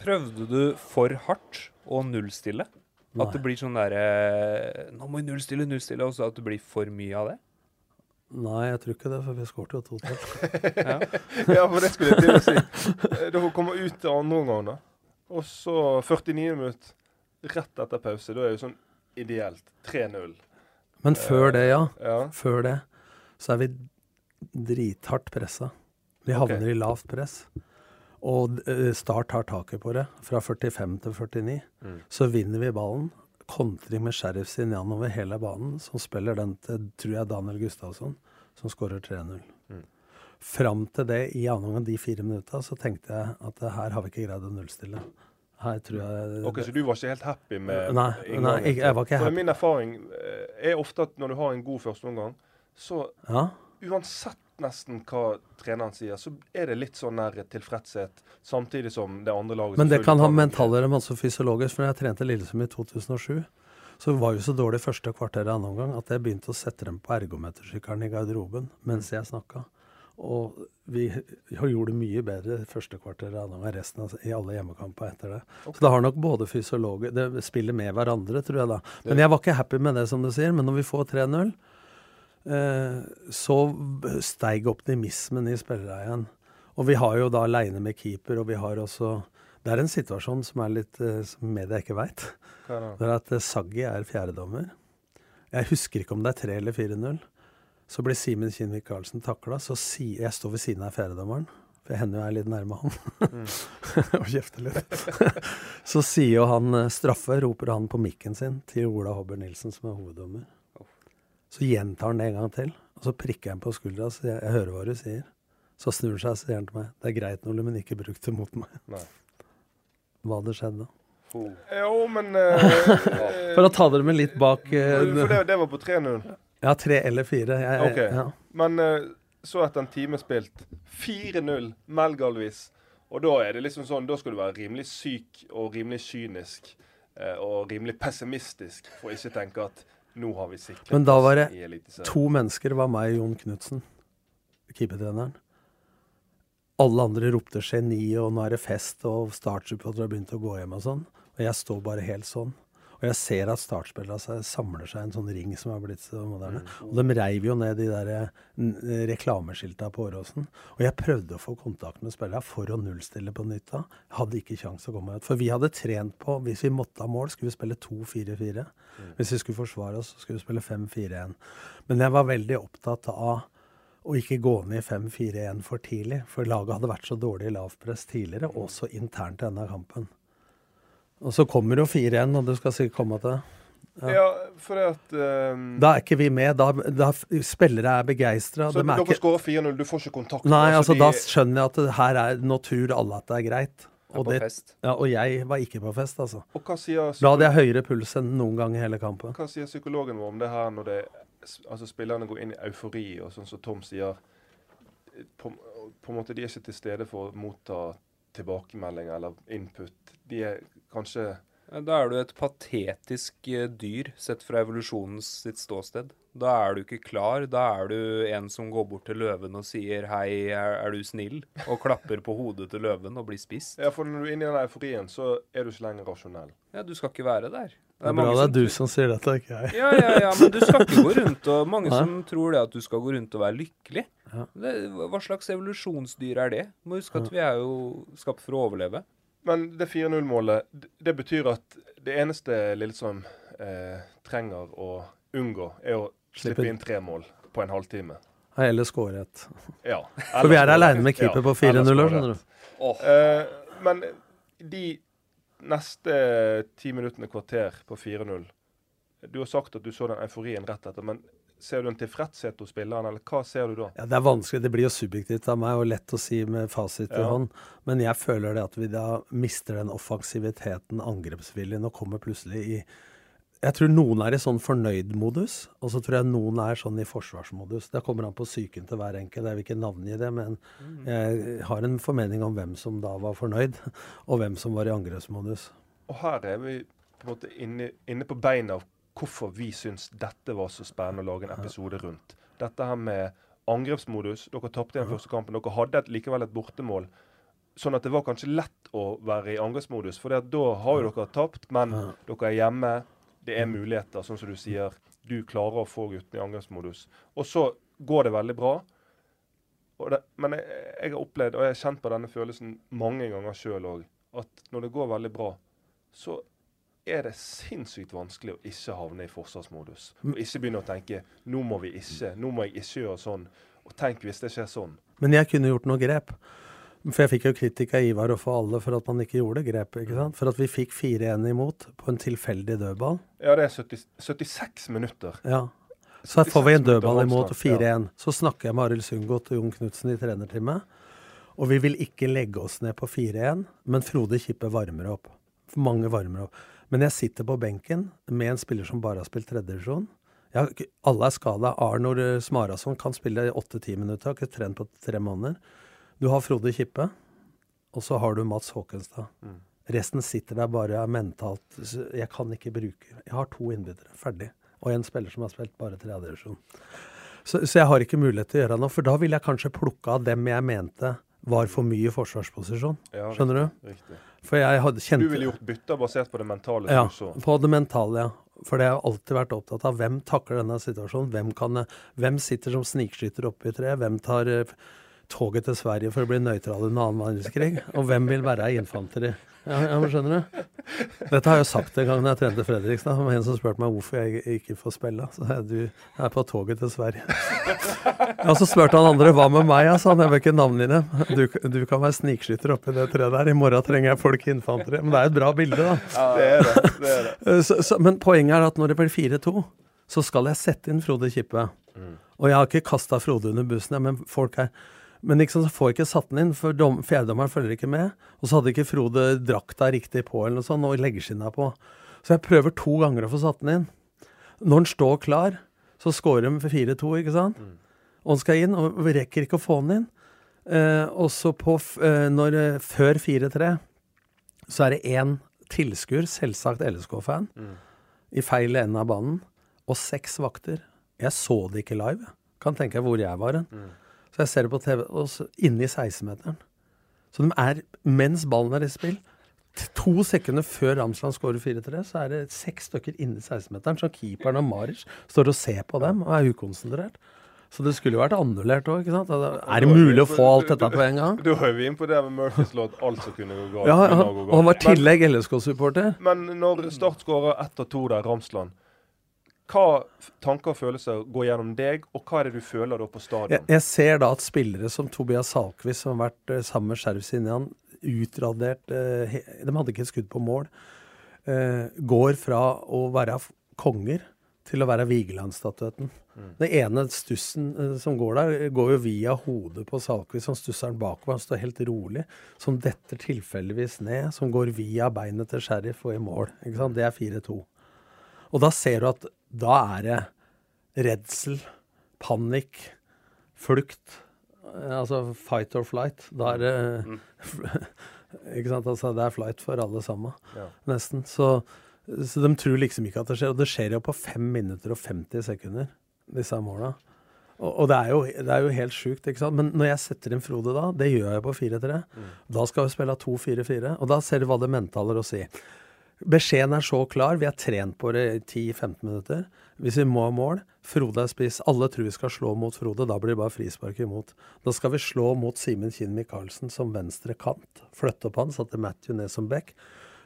Prøvde du for hardt å nullstille? Nei. At det blir sånn derre Nå må vi nullstille, nullstille, og så at det blir for mye av det? Nei, jeg tror ikke det, for vi skåret jo 2-2. Ja. Ja, for det skulle jeg til å si. Da hun kommer ut til andre omgang, da. Og så 49 minutter rett etter pause. Da er jo sånn ideelt 3-0. Men før det, ja. Ja. Før det, så er vi drithardt pressa. Vi havner okay. i lavt press. Og eh, Start tar taket på det, fra 45 til 49. Mm. Så vinner vi ballen. Kontring med Sheriff sin over hele banen, som spiller den til, tror jeg, Daniel Gustavsson, som skårer 3-0. Mm. Fram til det, i annen omgang, de fire minutta, så tenkte jeg at eh, her har vi ikke greid å nullstille. Her tror jeg Ok, Så du var ikke helt happy med Nei, inngangen nei, jeg- jeg var ikke For happy. Min erfaring eh, er ofte at når du har en god førsteomgang, så Ja, uansett nesten hva treneren sier, så er det litt sånn nær tilfredshet, samtidig som det andre laget Men det kan ha mentalt men også fysiologisk. For når jeg trente Lillesund i 2007, så var jo så dårlig første kvarter i annen omgang at jeg begynte å sette dem på ergometersykkelen i garderoben mens jeg snakka. Og vi gjorde det mye bedre første kvarter enn resten av, i alle hjemmekamper etter det. Så det har nok både fysiologer Det spiller med hverandre, tror jeg da. Men jeg var ikke happy med det, som du sier. Men når vi får 3-0, eh, så steig optimismen i spillerne igjen. Og vi har jo da aleine med keeper, og vi har også Det er en situasjon som er litt eh, som media ikke veit. Det? Er at eh, Saggi er fjerdedommer. Jeg husker ikke om det er 3 eller 4-0. Så blir Simen Kinnvik Karlsen takla. Så si, jeg står ved siden av fjerdedommeren, for jeg hender jo er litt nærme han. og kjefter litt. så sier jo han eh, straffe, roper han på mikken sin til Ola Hobber Nilsen, som er hoveddommer. Så gjentar han det en gang til, og så prikker han på skuldra og sier jeg hører hva du sier. Så snur han seg og sier han til meg det er greit, Nole, men ikke bruk det mot meg. Nei. Hva hadde skjedd da? Jo, men eh, For å ta dere med litt bak uh, For det, det var på 3-0. Ja, 3 eller 4. Jeg, Ok. ja. Men uh, så etter en time spilt 4-0 Melgalvis. Og da er det liksom sånn, da skal du være rimelig syk og rimelig kynisk eh, og rimelig pessimistisk, for ikke å tenke at nå har vi sikret Men da var det. To mennesker var meg og Jon Knutsen, keepertreneren. Alle andre ropte 'geni', og 'nå er det fest', og Start-supportere begynt å gå hjem og sånn. Og jeg står bare helt sånn. Og jeg ser at startspillerne samler seg i en sånn ring som er blitt så moderne. Og de reiv jo ned de der eh, reklameskilta på Åråsen. Og jeg prøvde å få kontakt med spillerne for å nullstille på nytt da. Jeg hadde ikke kjangs å komme ut. For vi hadde trent på Hvis vi måtte ha mål, skulle vi spille 2-4-4. Hvis vi skulle forsvare oss, skulle vi spille 5-4-1. Men jeg var veldig opptatt av å ikke gå ned i 5-4-1 for tidlig. For laget hadde vært så dårlig i lavpress tidligere, også internt i denne kampen. Og så kommer jo 4-1, og du skal sikkert komme til det. Ja, for det at um... Da er ikke vi med. Da, da spillere er begeistra. Så dere skårer 4-0, du får ikke kontakt? Nei, altså de- da skjønner jeg at det her er Nå tror alle at det er greit. Og, på det, fest. ja, og jeg var ikke på fest, altså. Og hva sier, Da hadde jeg høyere puls enn noen gang i hele kampen. hva sier psykologen vår om det her når det, altså spillerne går inn i eufori, og sånn som Tom sier på, på en måte De er ikke til stede for å motta tilbakemeldinger eller input. De er kanskje Da er du et patetisk eh, dyr sett fra evolusjonens sitt ståsted. Da er du ikke klar. Da er du en som går bort til løven og sier 'hei, er, er du snill?' og klapper på hodet til løven og blir spist. Ja, for når du er inne i den euforien, så er du ikke lenger rasjonell. Ja, du skal ikke være der. Det er bra det er du som sier dette, ikke jeg. Ja, ja, ja, men du skal ikke gå rundt og Mange Nei. som tror det at du skal gå rundt og være lykkelig. Ja. Hva slags evolusjonsdyr er det? Må huske at vi er jo skapt for å overleve. Men det 4-0-målet, det betyr at det eneste Lillestrøm eh, trenger å unngå, er å Slippe inn tre mål på en halvtime. Eller heller skåret. Ja. For vi er aleine med keeper på 4-0 år, skjønner du. Oh. Eh, men de neste ti minuttene, kvarter på 4-0 Du har sagt at du så den euforien rett etter, men ser du en tilfredshet hos spilleren, eller hva ser du da? Ja, Det er vanskelig, det blir jo subjektivt av meg og lett å si med fasit i Ja. hånd. Men jeg føler det at vi da mister den offensiviteten, angrepsviljen, og kommer plutselig i Jeg tror noen er i sånn fornøyd-modus, og så tror jeg noen er sånn i forsvarsmodus. Det kommer an på psyken til hver enkelt. Jeg vil ikke navngi det, men jeg har en formening om hvem som da var fornøyd, og hvem som var i angrepsmodus. Og her er vi på en måte inne, inne på beina av hvorfor vi syns dette var så spennende å lage en episode rundt. Dette her med angrepsmodus. Dere tapte den første kampen. Dere hadde et, likevel et bortemål. Sånn at det var kanskje lett å være i angrepsmodus. For da har jo dere tapt, men dere er hjemme. Det er muligheter, sånn som du sier. Du klarer å få guttene i angrepsmodus. Og så går det veldig bra. Det, men jeg, jeg har opplevd, og jeg har kjent på denne følelsen mange ganger sjøl òg, at når det går veldig bra, så er det sinnssykt vanskelig å ikke havne i forsvarsmodus. Og ikke begynne å tenke 'nå må vi ikke', 'nå må jeg ikke gjøre sånn'. Og tenk hvis det skjer sånn. Men jeg kunne gjort noe grep. For jeg fikk jo kritikk av Ivar og for alle for at man ikke gjorde grep. ikke sant? For at vi fikk 4-1 imot på en tilfeldig dødball. Ja, det er 70, 76 minutter. Ja. Så får vi en dødball imot og 4-1. Så snakker jeg med Arild Sundgodt og Jon Knutsen i trenerteamet. Og vi vil ikke legge oss ned på 4-1, men Frode Kippe varmer opp. Mange varmer opp. Men jeg sitter på benken med en spiller som bare har spilt tredjedivisjon. Alle er skada. Arnor eh, Smarason kan spille i åtte-ti minutter, har ikke trent på tre måneder. Du har Frode Kippe, og så har du Mats Håkenstad. Mm. Resten sitter der bare mentalt Jeg kan ikke bruke Jeg har to innbyttere. Ferdig. Og en spiller som har spilt bare tredjedivisjon. Så, så jeg har ikke mulighet til å gjøre noe, for da ville jeg kanskje plukka av dem jeg mente var for mye forsvarsposisjon. Ja, Skjønner du? Riktig. For jeg hadde kjent... Du ville gjort bytter basert på det mentale ja, på det mentale, ja. For det har alltid vært opptatt av. Hvem takler denne situasjonen? Hvem, kan, hvem sitter som snikskytter oppe i treet? Hvem tar eh, toget til Sverige for å bli nøytral under annen verdenskrig? Og hvem vil være i infanteri? Ja, ja, men skjønner du? Dette har jeg jo sagt en gang da jeg trente Fredrikstad. Det var en som spurte meg hvorfor jeg ikke får spille. Så jeg du jeg er på toget til Sverige. Og så spurte han andre hva med meg, ja, sa han. Jeg vil ikke navnet dem. Du, du kan være snikskytter oppi det treet der. I morgen trenger jeg folk i infanteri. Men det er et bra bilde, da. Det er det. det, er det. Eh, Så, så, men poenget er at når det blir 4-2, så skal jeg sette inn Frode Kippe. Mm. Og jeg har ikke kasta Frode under bussen, men folk er men liksom, så får jeg ikke satt den inn, for dom, fjerdedommeren følger ikke med. Og så hadde ikke Frode drakta riktig på, eller noe sånt, og leggeskinna på. Så jeg prøver to ganger å få satt den inn. Når den står klar, så scorer de for 4-2, ikke sant? Og den skal inn, og vi rekker ikke å få den inn. Eh, og så eh, når, eh, før 4-3, så er det én tilskuer, selvsagt LSK-fan, Mm. i feil ende av banen, og seks vakter. Jeg så det ikke live. Kan tenke deg hvor jeg var hen. Mm. Så jeg ser det på TV, og så inni 16-meteren. Så de er, mens ballen er i spill, to sekunder før Ramsland skårer 4-3, så er det seks stykker inni 16-meteren. Så keeperen og Maric står og ser på dem og er ukonsentrert. Så det skulle jo vært annullert òg? Altså, Er det mulig å få alt dette på en gang? Da er vi inne på det med Murphys låt, alt som kunne gå galt. Ja, og han var i tillegg LSK-supporter. Men når Start skårer ett av to der, Ramsland, hva tanker og følelser går gjennom deg, og hva er det du føler da på stadion? jeg ser da at spillere som Tobias Salkvist, som har vært eh, sammen med Skjerv Sinjan, utradert eh, De hadde ikke et skudd på mål. Eh, går fra å være konger til å være Vigeland-statuetten. Mm. Den ene stussen eh, som går der, går jo via hodet på Salkvist, som stusser den bakover. Han står helt rolig. Som detter tilfeldigvis ned, som går via beinet til Sheriff og i mål. Det er 4-2. Og da ser du at da er det redsel, panikk, flukt. eh, Altså fight or flight. Da er det Ikke sant? Altså, det er flight for alle sammen, Ja. nesten. Så, så de tror liksom ikke at det skjer. Og det skjer jo på 5 minutter og 50 sekunder, disse måla. Og, og det, er jo, det er jo helt sjukt, ikke sant. Men når jeg setter inn Frode da, det gjør jeg på 4-3, da skal vi spille 2-4-4. Og da ser du hva det mentale har å si. Beskjeden er så klar. Vi har trent på det i 10-15 minutter. Hvis vi må ha mål Frode er spiss. Alle tror vi skal slå mot Frode. Da blir det bare frispark imot. Da skal vi slå mot Simen Kinn Michaelsen som venstre kant. Flytte opp han, satte Matthew ned som back.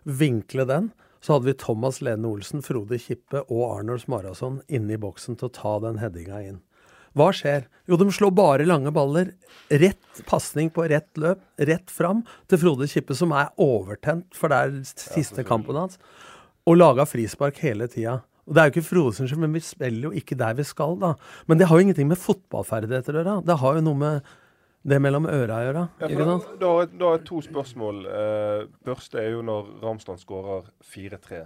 Vinkle den. Så hadde vi Thomas Lene Olsen, Frode Kippe og Arnold Marason inne i boksen til å ta den headinga inn. Hva skjer? Jo, de slår bare lange baller. Rett pasning på rett løp, rett fram til Frode Kippe, som er overtent, for det er siste kampen hans, og laga frispark hele tida. Og Det er jo ikke Frode sin skyld, men vi spiller jo ikke der vi skal, da. Men det har jo ingenting med fotballferdigheter å gjøre. Det har jo noe med det mellom øra å gjøre. Ja, da, da, har to spørsmål. Eh, første er jo når Ramsland skårer 4-3,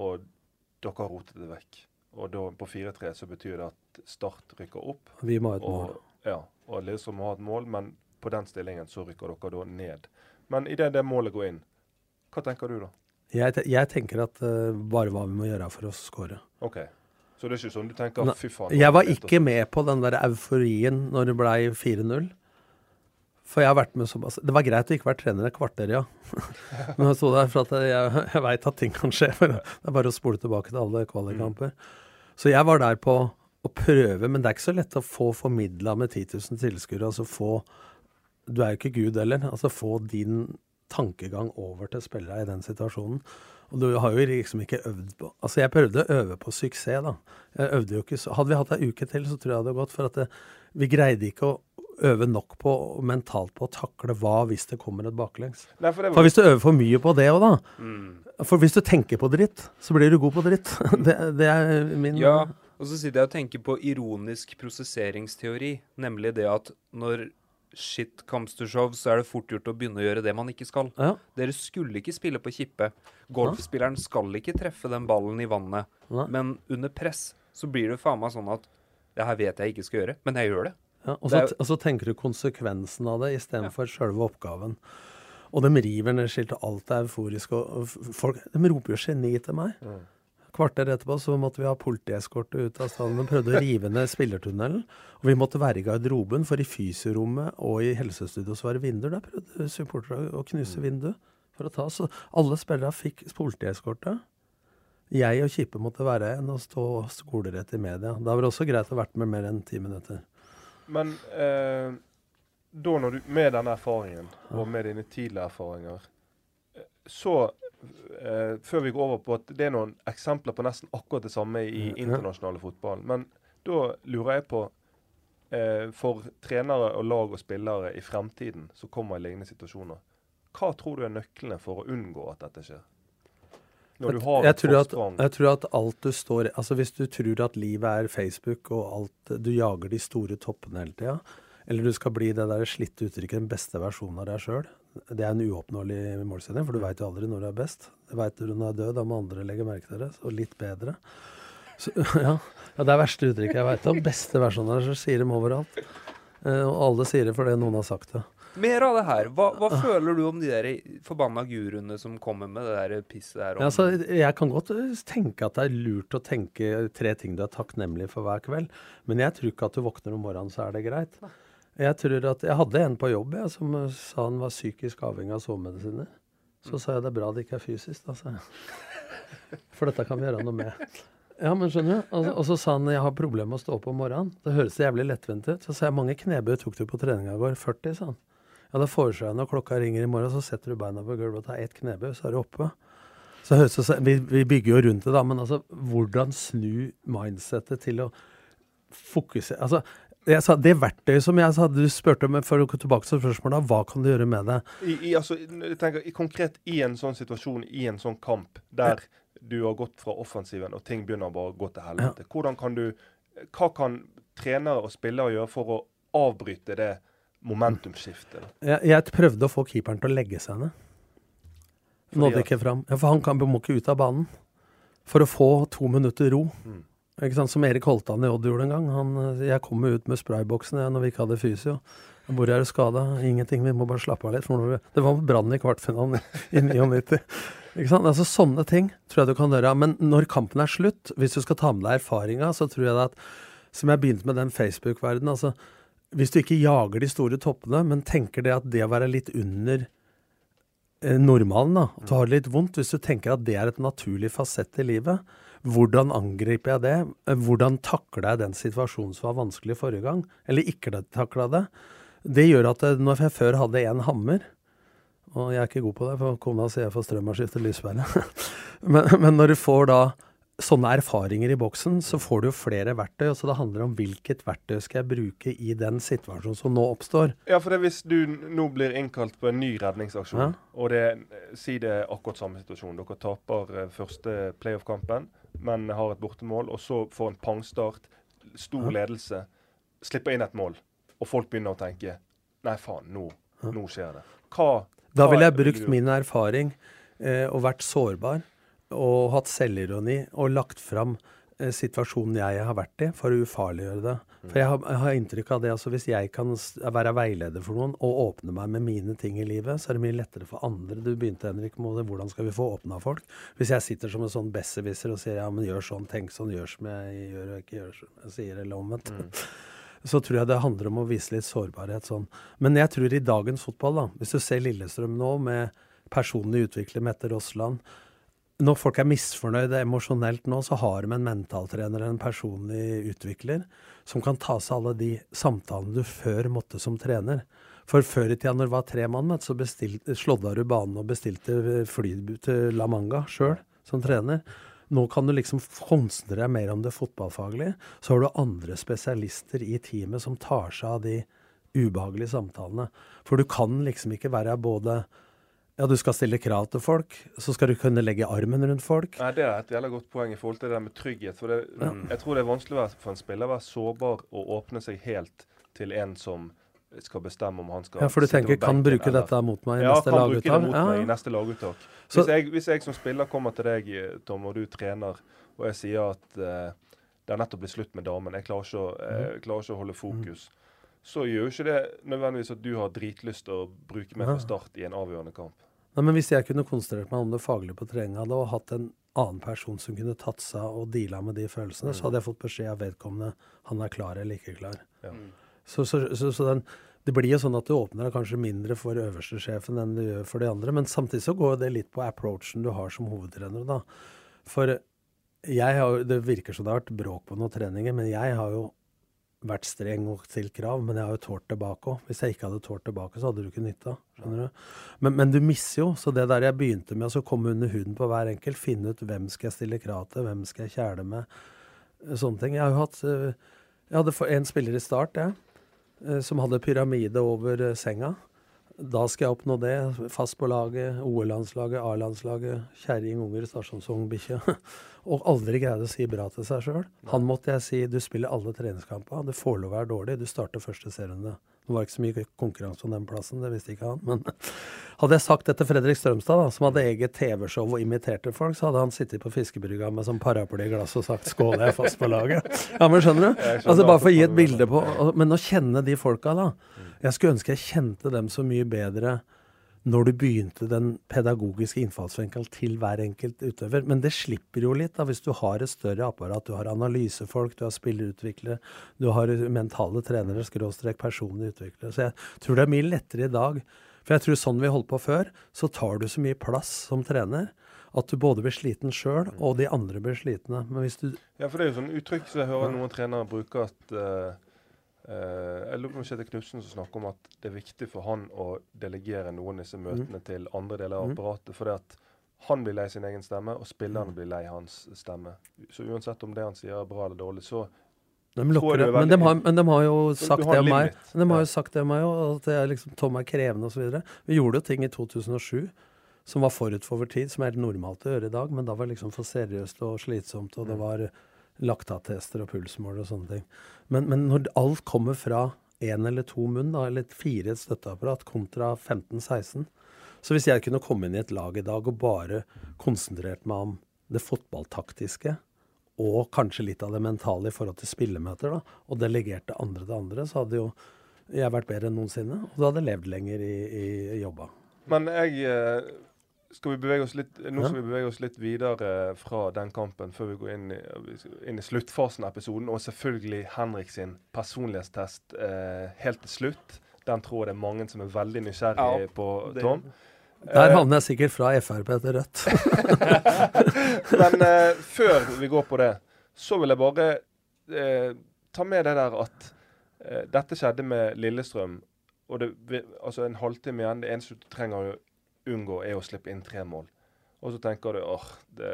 og dere har rotet det vekk. Og da på 4-3 så betyr det at Start rykker opp. Vi må ha et mål. Og, ja, og Lillestrøm må ha et mål, men på den stillingen så rykker dere da ned. Men idet det målet går inn, hva tenker du da? Jeg, jeg tenker at uh, bare hva vi må gjøre for å score. OK. Så det er ikke sånn du tenker fy faen. Jeg var ikke med på den der euforien når det blei 4-0. For jeg har vært med såpass Det var greit å ikke være trener et kvarter, ja. Men jeg sto der for at jeg, jeg veit at ting kan skje. For det er bare å spole tilbake til alle kvalikkamper. Så jeg var der på å prøve, men det er ikke så lett å få formidla med 10 000 tilskuere. Altså få Du er jo ikke Gud heller. Altså få din tankegang over til spillerne i den situasjonen. Og du har jo liksom ikke øvd på Altså, jeg prøvde å øve på suksess, da. Jeg øvde jo ikke så Hadde vi hatt ei uke til, så tror jeg det hadde gått. For at det, vi greide ikke å øve nok på mentalt på å takle hva hvis det kommer et baklengs. Nei, for det For hvis du øver for mye på det òg, da Mm. For hvis du tenker på dritt, så blir du god på dritt. Det, det er min Ja, og så sitter jeg og tenker på ironisk prosesseringsteori, nemlig det at når shit comes to show, så er det fort gjort å begynne å gjøre det man ikke skal. Ja. Dere skulle ikke spille på kippe. Golfspilleren skal ikke treffe den ballen i vannet. Nei. Men under press så blir det faen meg sånn at det her vet jeg ikke skal gjøre, men jeg gjør det. Ja, og, så, og så tenker du konsekvensen av det istedenfor ja. sjølve oppgaven. Og de river ned skilt, og alt er euforisk. Og, folk de roper jo geni til meg. Mm. Kvarter etterpå så måtte vi ha politieskorte ut av stallen. De prøvde å rive ned spillertunnelen. Og vi måtte være i garderoben, for i fysiorommet og i helsestudio så var det vinduer. Der prøvde supportere å knuse vinduet for å ta. Så alle spillere fikk politieskorte. Jeg og Kippe måtte være igjen og stå skolerett i media. Da var det også greit å ha vært med mer enn ti minutter. Men eh, da når du, med denne erfaringen, og med dine tidligere erfaringer, eh, så eh, Før vi går over på at det er noen eksempler på nesten akkurat det samme i internasjonale fotball. Men da lurer jeg på eh, For trenere og lag og spillere i fremtiden som kommer i lignende situasjoner, hva tror du er nøklene for å unngå at dette skjer? Når du har jeg, tror at, jeg tror at alt du står Altså Hvis du tror at livet er Facebook, og alt du jager de store toppene hele tida, eller du skal bli det der slitte uttrykket 'den beste versjonen av deg sjøl', det er en uoppnåelig målsetting, for du veit jo aldri når du er best. Du veit når du er død, da må andre legge merke til det. Og litt bedre. Så, ja, ja, Det er verste uttrykket jeg veit om. Beste versjonen av deg sjøl sier dem overalt. Eh, og alle sier det fordi noen har sagt det. Mer av det her. Hva, hva føler du om de der forbanna guruene som kommer med det der pisset der? Ja, altså, jeg kan godt eh, tenke at det er lurt å tenke tre ting du er takknemlig for hver kveld, men jeg tror ikke at du våkner om morgenen, så er det greit. Jeg tror at, jeg hadde en på jobb jeg, som eh, sa han var psykisk avhengig av sovemedisiner. Så sa jeg det er bra det ikke er fysisk, da, sa jeg. For dette kan vi gjøre noe med. Ja, men skjønner du? Og, og så sa han jeg har problemer med å stå opp om morgenen. Det høres jævlig lettvint ut. Så sa jeg mange knebøy tok du på treninga i går? 40, sa han. Ja, da foreslår jeg når klokka ringer i morgen, så setter du beina på gulvet og tar ett knebøy, så er du oppe. Så høres det, vi, vi bygger jo rundt det, da, men altså, hvordan snu mindsettet til å fokusere Altså, jeg sa, det verktøyet som jeg sa, du spurte meg før du kom tilbake til spørsmålet, hva kan du gjøre med det? I, i, altså, jeg tenker, i, konkret i en sånn situasjon, i en sånn kamp, der du har gått fra offensiven og ting begynner bare å gå til helvete, ja. hvordan kan du Hva kan trenere og spillere gjøre for å avbryte det momentumskiftet? Jeg, jeg prøvde å få keeperen til å legge seg ned. Nådde ikke fram. Ja, for han kan, må ikke ut av banen. For å få to minutter ro. Mm. Ikke sant? Som Erik Holtan i Odd gjorde en gang. Han, jeg kom ut med sprayboksen når vi ikke hadde fysio. Hvor er du skada? Ingenting, vi må bare slappe av litt. For det var brann i kvartfinalen i 99. Ikke sant? Altså Sånne ting tror jeg du kan gjøre. Men når kampen er slutt, hvis du skal ta med deg erfaringa, så tror jeg at Som jeg begynte med den Facebook-verdenen. altså Hvis du ikke jager de store toppene, men tenker det at det å være litt under eh, normalen, da, at du har det litt vondt, hvis du tenker at det er et naturlig fasett i livet, hvordan angriper jeg det? Hvordan takler jeg den situasjonen som var vanskelig forrige gang? Eller ikke takla det? Det gjør at eh, når jeg før hadde én hammer Og jeg er ikke god på det, for kona sier jeg får strøm av å skifte lyspære. men, men, når du får da sånne erfaringer i boksen, så får du jo flere verktøy. Så det handler om hvilket verktøy skal jeg bruke i den situasjonen som nå oppstår. Ja, for det, hvis du nå blir innkalt på en ny redningsaksjon, ja. og det, si det er akkurat samme situasjon. Dere taper eh, første playoff-kampen men har et bortemål, og så får en pangstart, stor ledelse, slipper inn et mål, og folk begynner å tenke Nei, faen, nå, nå skjer det. Hva, hva Da ville jeg brukt min erfaring eh, og vært sårbar og hatt selvironi og lagt fram Eh, situasjonen jeg har vært i, for å ufarliggjøre det. For jeg har, jeg har, inntrykk av det, altså Hvis jeg kan være veileder for noen og åpne meg med mine ting i livet, så er det mye lettere for andre. Du begynte, Henrik, med hvordan skal vi få åpna folk? Hvis jeg sitter som en sånn besserwisser og sier ja, men gjør sånn, tenk sånn, gjør som jeg gjør og ikke gjør som jeg sier, eller omvendt. Mm. Så tror jeg det handler om å vise litt sårbarhet sånn. Men jeg tror i dagens fotball, da, hvis du ser Lillestrøm nå med personlig utvikler Mette Rossland, når folk er misfornøyde emosjonelt nå, så har de en mentaltrener eller en personlig utvikler som kan ta seg alle de samtalene du før måtte som trener. For før i tida, når det var tre mann, så slådda du banen og bestilte fly til La Manga sjøl som trener. Nå kan du liksom konsentrere deg mer om det fotballfaglige. Så har du andre spesialister i teamet som tar seg av de ubehagelige samtalene. For du kan liksom ikke være både ja, du skal stille krav til folk. Så skal du kunne legge armen rundt folk. Nei, Det er et jævla godt poeng i forhold til det med trygghet. For det, ja. Jeg tror det er vanskelig for en spiller å være sårbar og åpne seg helt til en som skal bestemme om han skal Ja, For du tenker kan bruke eller, dette mot meg i ja, neste laguttak? Ja, kan bruke det mot ja. meg i neste laguttak. Hvis jeg, hvis jeg, som spiller kommer til deg, Tom, og du trener, og jeg sier at uh, det har nettopp blitt slutt med damen, jeg klarer ikke å, mm. klarer ikke å holde fokus, mm. så gjør jo ikke det nødvendigvis at du har dritlyst til å bruke meg fra start i en avgjørende kamp. Nei, men Hvis jeg kunne konsentrert meg om det faglige på treninga og hatt en annen person som kunne tatt seg og deala med de følelsene, mm. så hadde jeg fått beskjed av vedkommende han er klar eller ikke klar. Ja. Mm. Så, så, så, så den, det blir jo sånn at du åpner deg kanskje mindre for øverste sjefen enn du gjør for de andre. Men samtidig så går det litt på approachen du har som hovedtrener. da. For jeg har, det virker som det har vært bråk på noen treninger, men jeg har jo vært streng og stilt krav, men jeg har jo tålt tilbake òg. Hvis jeg ikke hadde tålt tilbake, så hadde du ikke nytta. Skjønner du? Men, men, du misser jo. Så det der jeg begynte med, å komme under huden på hver enkelt, finne ut hvem skal jeg stille krav til, hvem skal jeg kjæle med, sånne ting. Jeg har jo hatt eh, Jeg hadde en spiller i start, jeg, eh, som hadde pyramide over eh, senga. Da skal jeg oppnå det. Fast på laget, OL-landslaget, A-landslaget, kjerring, unger, stasjonsvogn, bikkje. og aldri greide å si bra til seg sjøl. Han måtte jeg si du spiller alle treningskamper, du får lov å være dårlig, du starter første serierunde. Det var ikke så mye konkurranse om den plassen, det visste ikke han. Men hadde jeg sagt det til Fredrik Strømstad, da, som hadde eget TV-show og imiterte folk, så hadde han sittet på fiskebrygga med sånn paraplyglass og sagt 'skål, jeg er fast på laget'. Ja, men skjønner du? Altså Bare for å gi et bilde på Men å kjenne de folka, da. Jeg skulle ønske jeg kjente dem så mye bedre når du begynte den pedagogiske innfallsvinkelen til hver enkelt utøver. Men det slipper jo litt da, hvis du har et større apparat. Du har analysefolk, du har spillerutviklere, du har mentale trenere, skråstrek personlige utviklere. Så jeg tror det er mye lettere i dag. For jeg tror sånn vi holdt på før, så tar du så mye plass som trener at du både blir sliten sjøl, og de andre blir slitne. Men hvis du Ja, for det er jo sånn uttrykk som jeg hører noen trenere bruke at uh Jeg på om Kjetil Knutsen som snakker om at det er viktig for han å delegere noen av disse møtene mm. til andre deler av apparatet. apparatet. fordi at han blir lei sin egen stemme, og spillerne mm. blir lei hans stemme. Så uansett om det han sier er bra eller dårlig, så de tror det men, de har, men de har jo sagt det om meg. Men de har jo sagt det om meg at det er liksom, Tom er krevende osv. Vi gjorde jo ting i 2007 som var forut for vår tid, som er helt normalt å gjøre i dag, men da var det liksom for seriøst og slitsomt, og det mm. var laktattester og pulsmål og sånne ting. Men, men når alt kommer fra én eller to munn, da, eller fire et støtteapparat, kontra 15-16 Så hvis jeg kunne komme inn i et lag i dag og bare konsentrert meg om det fotballtaktiske, og kanskje litt av det mentale i forhold til spillemøter, da, og delegerte andre til andre, så hadde jo jeg vært bedre enn noensinne. Og du hadde levd lenger i, i jobba. Men jeg eh, skal vi bevege oss litt, nå skal vi bevege oss litt videre fra den kampen før vi går inn i, inn i sluttfasen av episoden. Og selvfølgelig Henrik sin personlighetstest eh, helt til slutt. Den tror jeg det er mange som er veldig nysgjerrige ja, på, Tom. Der eh, havner jeg sikkert fra Frp til Rødt. Men eh, før vi går på det, så vil jeg bare eh, ta med det der at eh, dette skjedde med Lillestrøm. Og det, altså en halvtime igjen. Det eneste du trenger å unngå, er å slippe inn tre mål. Og så tenker du åh, det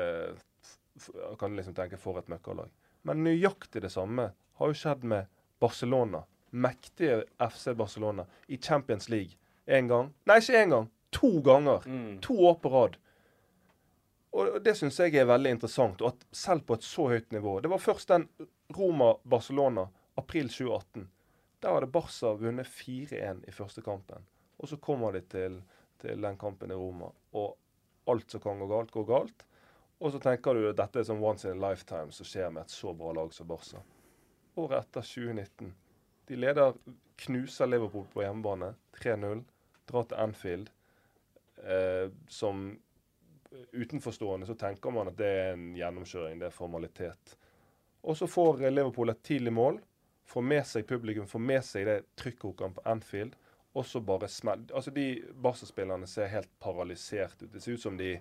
kan liksom tenke for et møkkalag. Men nøyaktig det samme har jo skjedd med Barcelona. Mektige FC Barcelona i Champions League. Én gang. Nei, ikke én gang. To ganger. Mm. To år på rad. Og Det syns jeg er veldig interessant. og at Selv på et så høyt nivå. Det var først den Roma-Barcelona april 2018. Der hadde Barca vunnet 4-1 i første kampen. Og så kommer de til til den kampen i Roma. Og alt som kan gå galt, går galt. Og så tenker du at dette er som once in a lifetime som skjer med et så bra lag som Barca. Året etter 2019. De leder, knuser Liverpool på hjemmebane. 3-0. Drar til Anfield. Eh, som utenforstående så tenker man at det er en gjennomkjøring, det er formalitet. Og så får Liverpool et tidlig mål. Får med seg publikum, får med seg det trykkokeren på Anfield og så bare smell... Altså, de Barca-spillerne ser helt paralysert ut. Det ser ut som de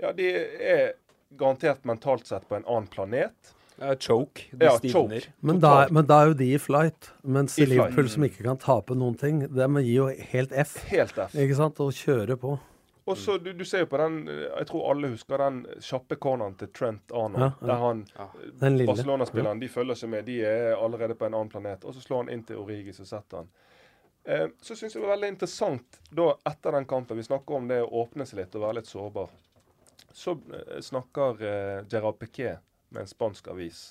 Ja, de er garantert mentalt sett på en annen planet. Uh, choke. De ja, stivner. Men da, men da, er jo de i flight. Mens I Liverpool, flight. som ikke kan tape noen ting, de gir jo helt F. Helt F. Ikke sant? Og kjører på. Og så du, du, ser jo på den Jeg tror alle husker den kjappe corneren til Trent Arnold. Ja, ja. Der han Barcelona-spilleren, de følger seg med. De er allerede på en annen planet. Og så slår han inn til Origi, så setter han. Eh, så syns jeg det var veldig interessant da etter den kampen Vi snakker om det å åpne seg litt og være litt sårbar. Så eh, snakker eh, Gerard Piquet med en spansk avis.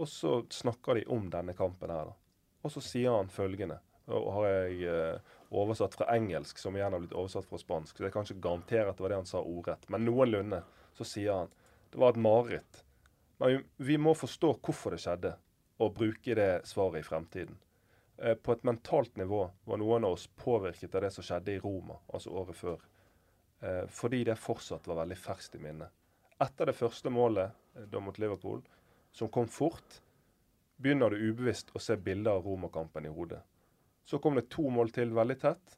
Og så snakker de om denne kampen her. da. Og så sier han følgende. Og har jeg oversatt fra engelsk, som igjen har blitt oversatt fra spansk. Så jeg kan ikke garantere at det var det han sa ordrett. Men noenlunde så sier han det var et mareritt. Men vi, vi må forstå hvorfor det skjedde, og bruke det svaret i fremtiden. Eh, på et mentalt nivå var noen av oss påvirket av det som skjedde i Roma, altså året før. Eh, fordi det fortsatt var veldig ferskt i minnet. Etter det første målet eh, da mot Liverpool, som kom fort, begynner du ubevisst å se bilder av Roma-kampen i hodet. Så kom det to mål til veldig tett,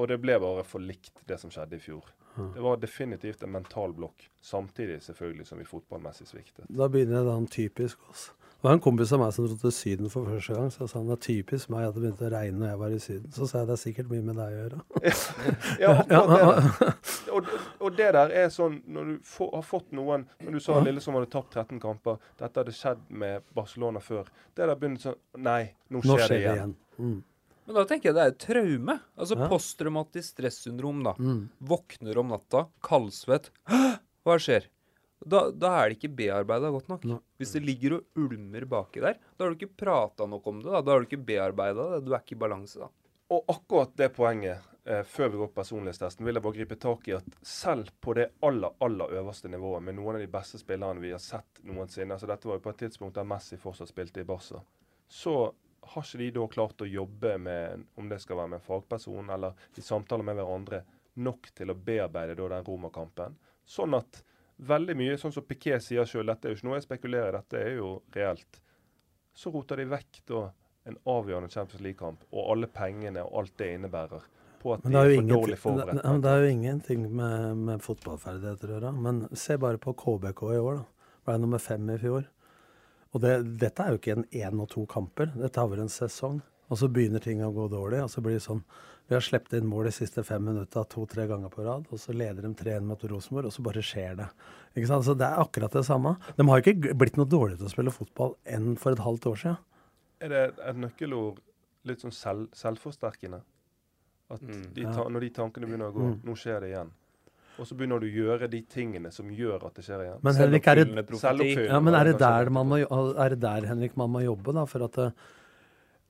og det ble bare for likt det som skjedde i fjor. Det var definitivt en mental blokk, samtidig selvfølgelig som vi fotballmessig sviktet. Da begynner det da typisk også. Det var en kompis av meg som dro til Syden for første gang. Så sa han det er typisk meg at det begynte å regne når jeg var i Syden. Så sa jeg det er sikkert mye med deg å gjøre. ja, ja og, og, det der er sånn når du får, har fått noen Når du sa ja. som hadde tapt 13 kamper, dette hadde skjedd med Barcelona før. Det der begynner sånn Nei, nå skjer, nå skjer det igjen. Det igjen. Mm. Men da tenker jeg det er et traume. Altså ja. posttraumatisk stressyndrom, da. Mm. Våkner om natta, kaldsvett. Hva skjer? Da, da er det ikke bearbeida godt nok. Nei. Hvis det ligger og ulmer baki der, da har du ikke prata nok om det. Da, da har du ikke bearbeida det. Du er ikke i balanse da. Og akkurat det poenget, eh, før vi går på personlighetstesten, vil jeg bare gripe tak i at selv på det aller, aller øverste nivået, med noen av de beste spillerne vi har sett noensinne, altså dette var jo på et tidspunkt da Messi fortsatt spilte i Barca, så har ikke de da klart å jobbe med, om det skal være med en fagperson eller i samtaler med hverandre, nok til å bearbeide da den romerkampen. Sånn at veldig mye, sånn som Piquet sier sjøl, dette er jo ikke noe jeg spekulerer, dette er jo reelt. Så roter de vekk da en avgjørende Champions League-kamp og alle pengene og alt det innebærer, på at de er er for dårlig forberedt. det, det er jo ingenting med, med fotballferdigheter å gjøre. Men se bare på KBK i år, da. Ble nummer fem i fjor. Og det, dette er jo ikke en én og to kamper. Dette har vært en sesong. Og så begynner ting å gå dårlig. og så blir det sånn Vi har sluppet inn mål de siste fem minutta to-tre ganger på rad, og så leder de 3-1 mot Rosenborg, og så bare skjer det. Ikke sant? Så det er akkurat det samme. De har jo ikke blitt noe dårligere til å spille fotball enn for et halvt år siden. Er det et nøkkelord litt sånn selv, selvforsterkende? At Mm. de ta, når de tankene begynner å gå, Mm. nå skjer det igjen. Og så begynner du å gjøre de tingene som gjør at det skjer igjen. Men Henrik, er det. Ja, men er det, der man må, er det der Henrik, man må jobbe? da? For at eh,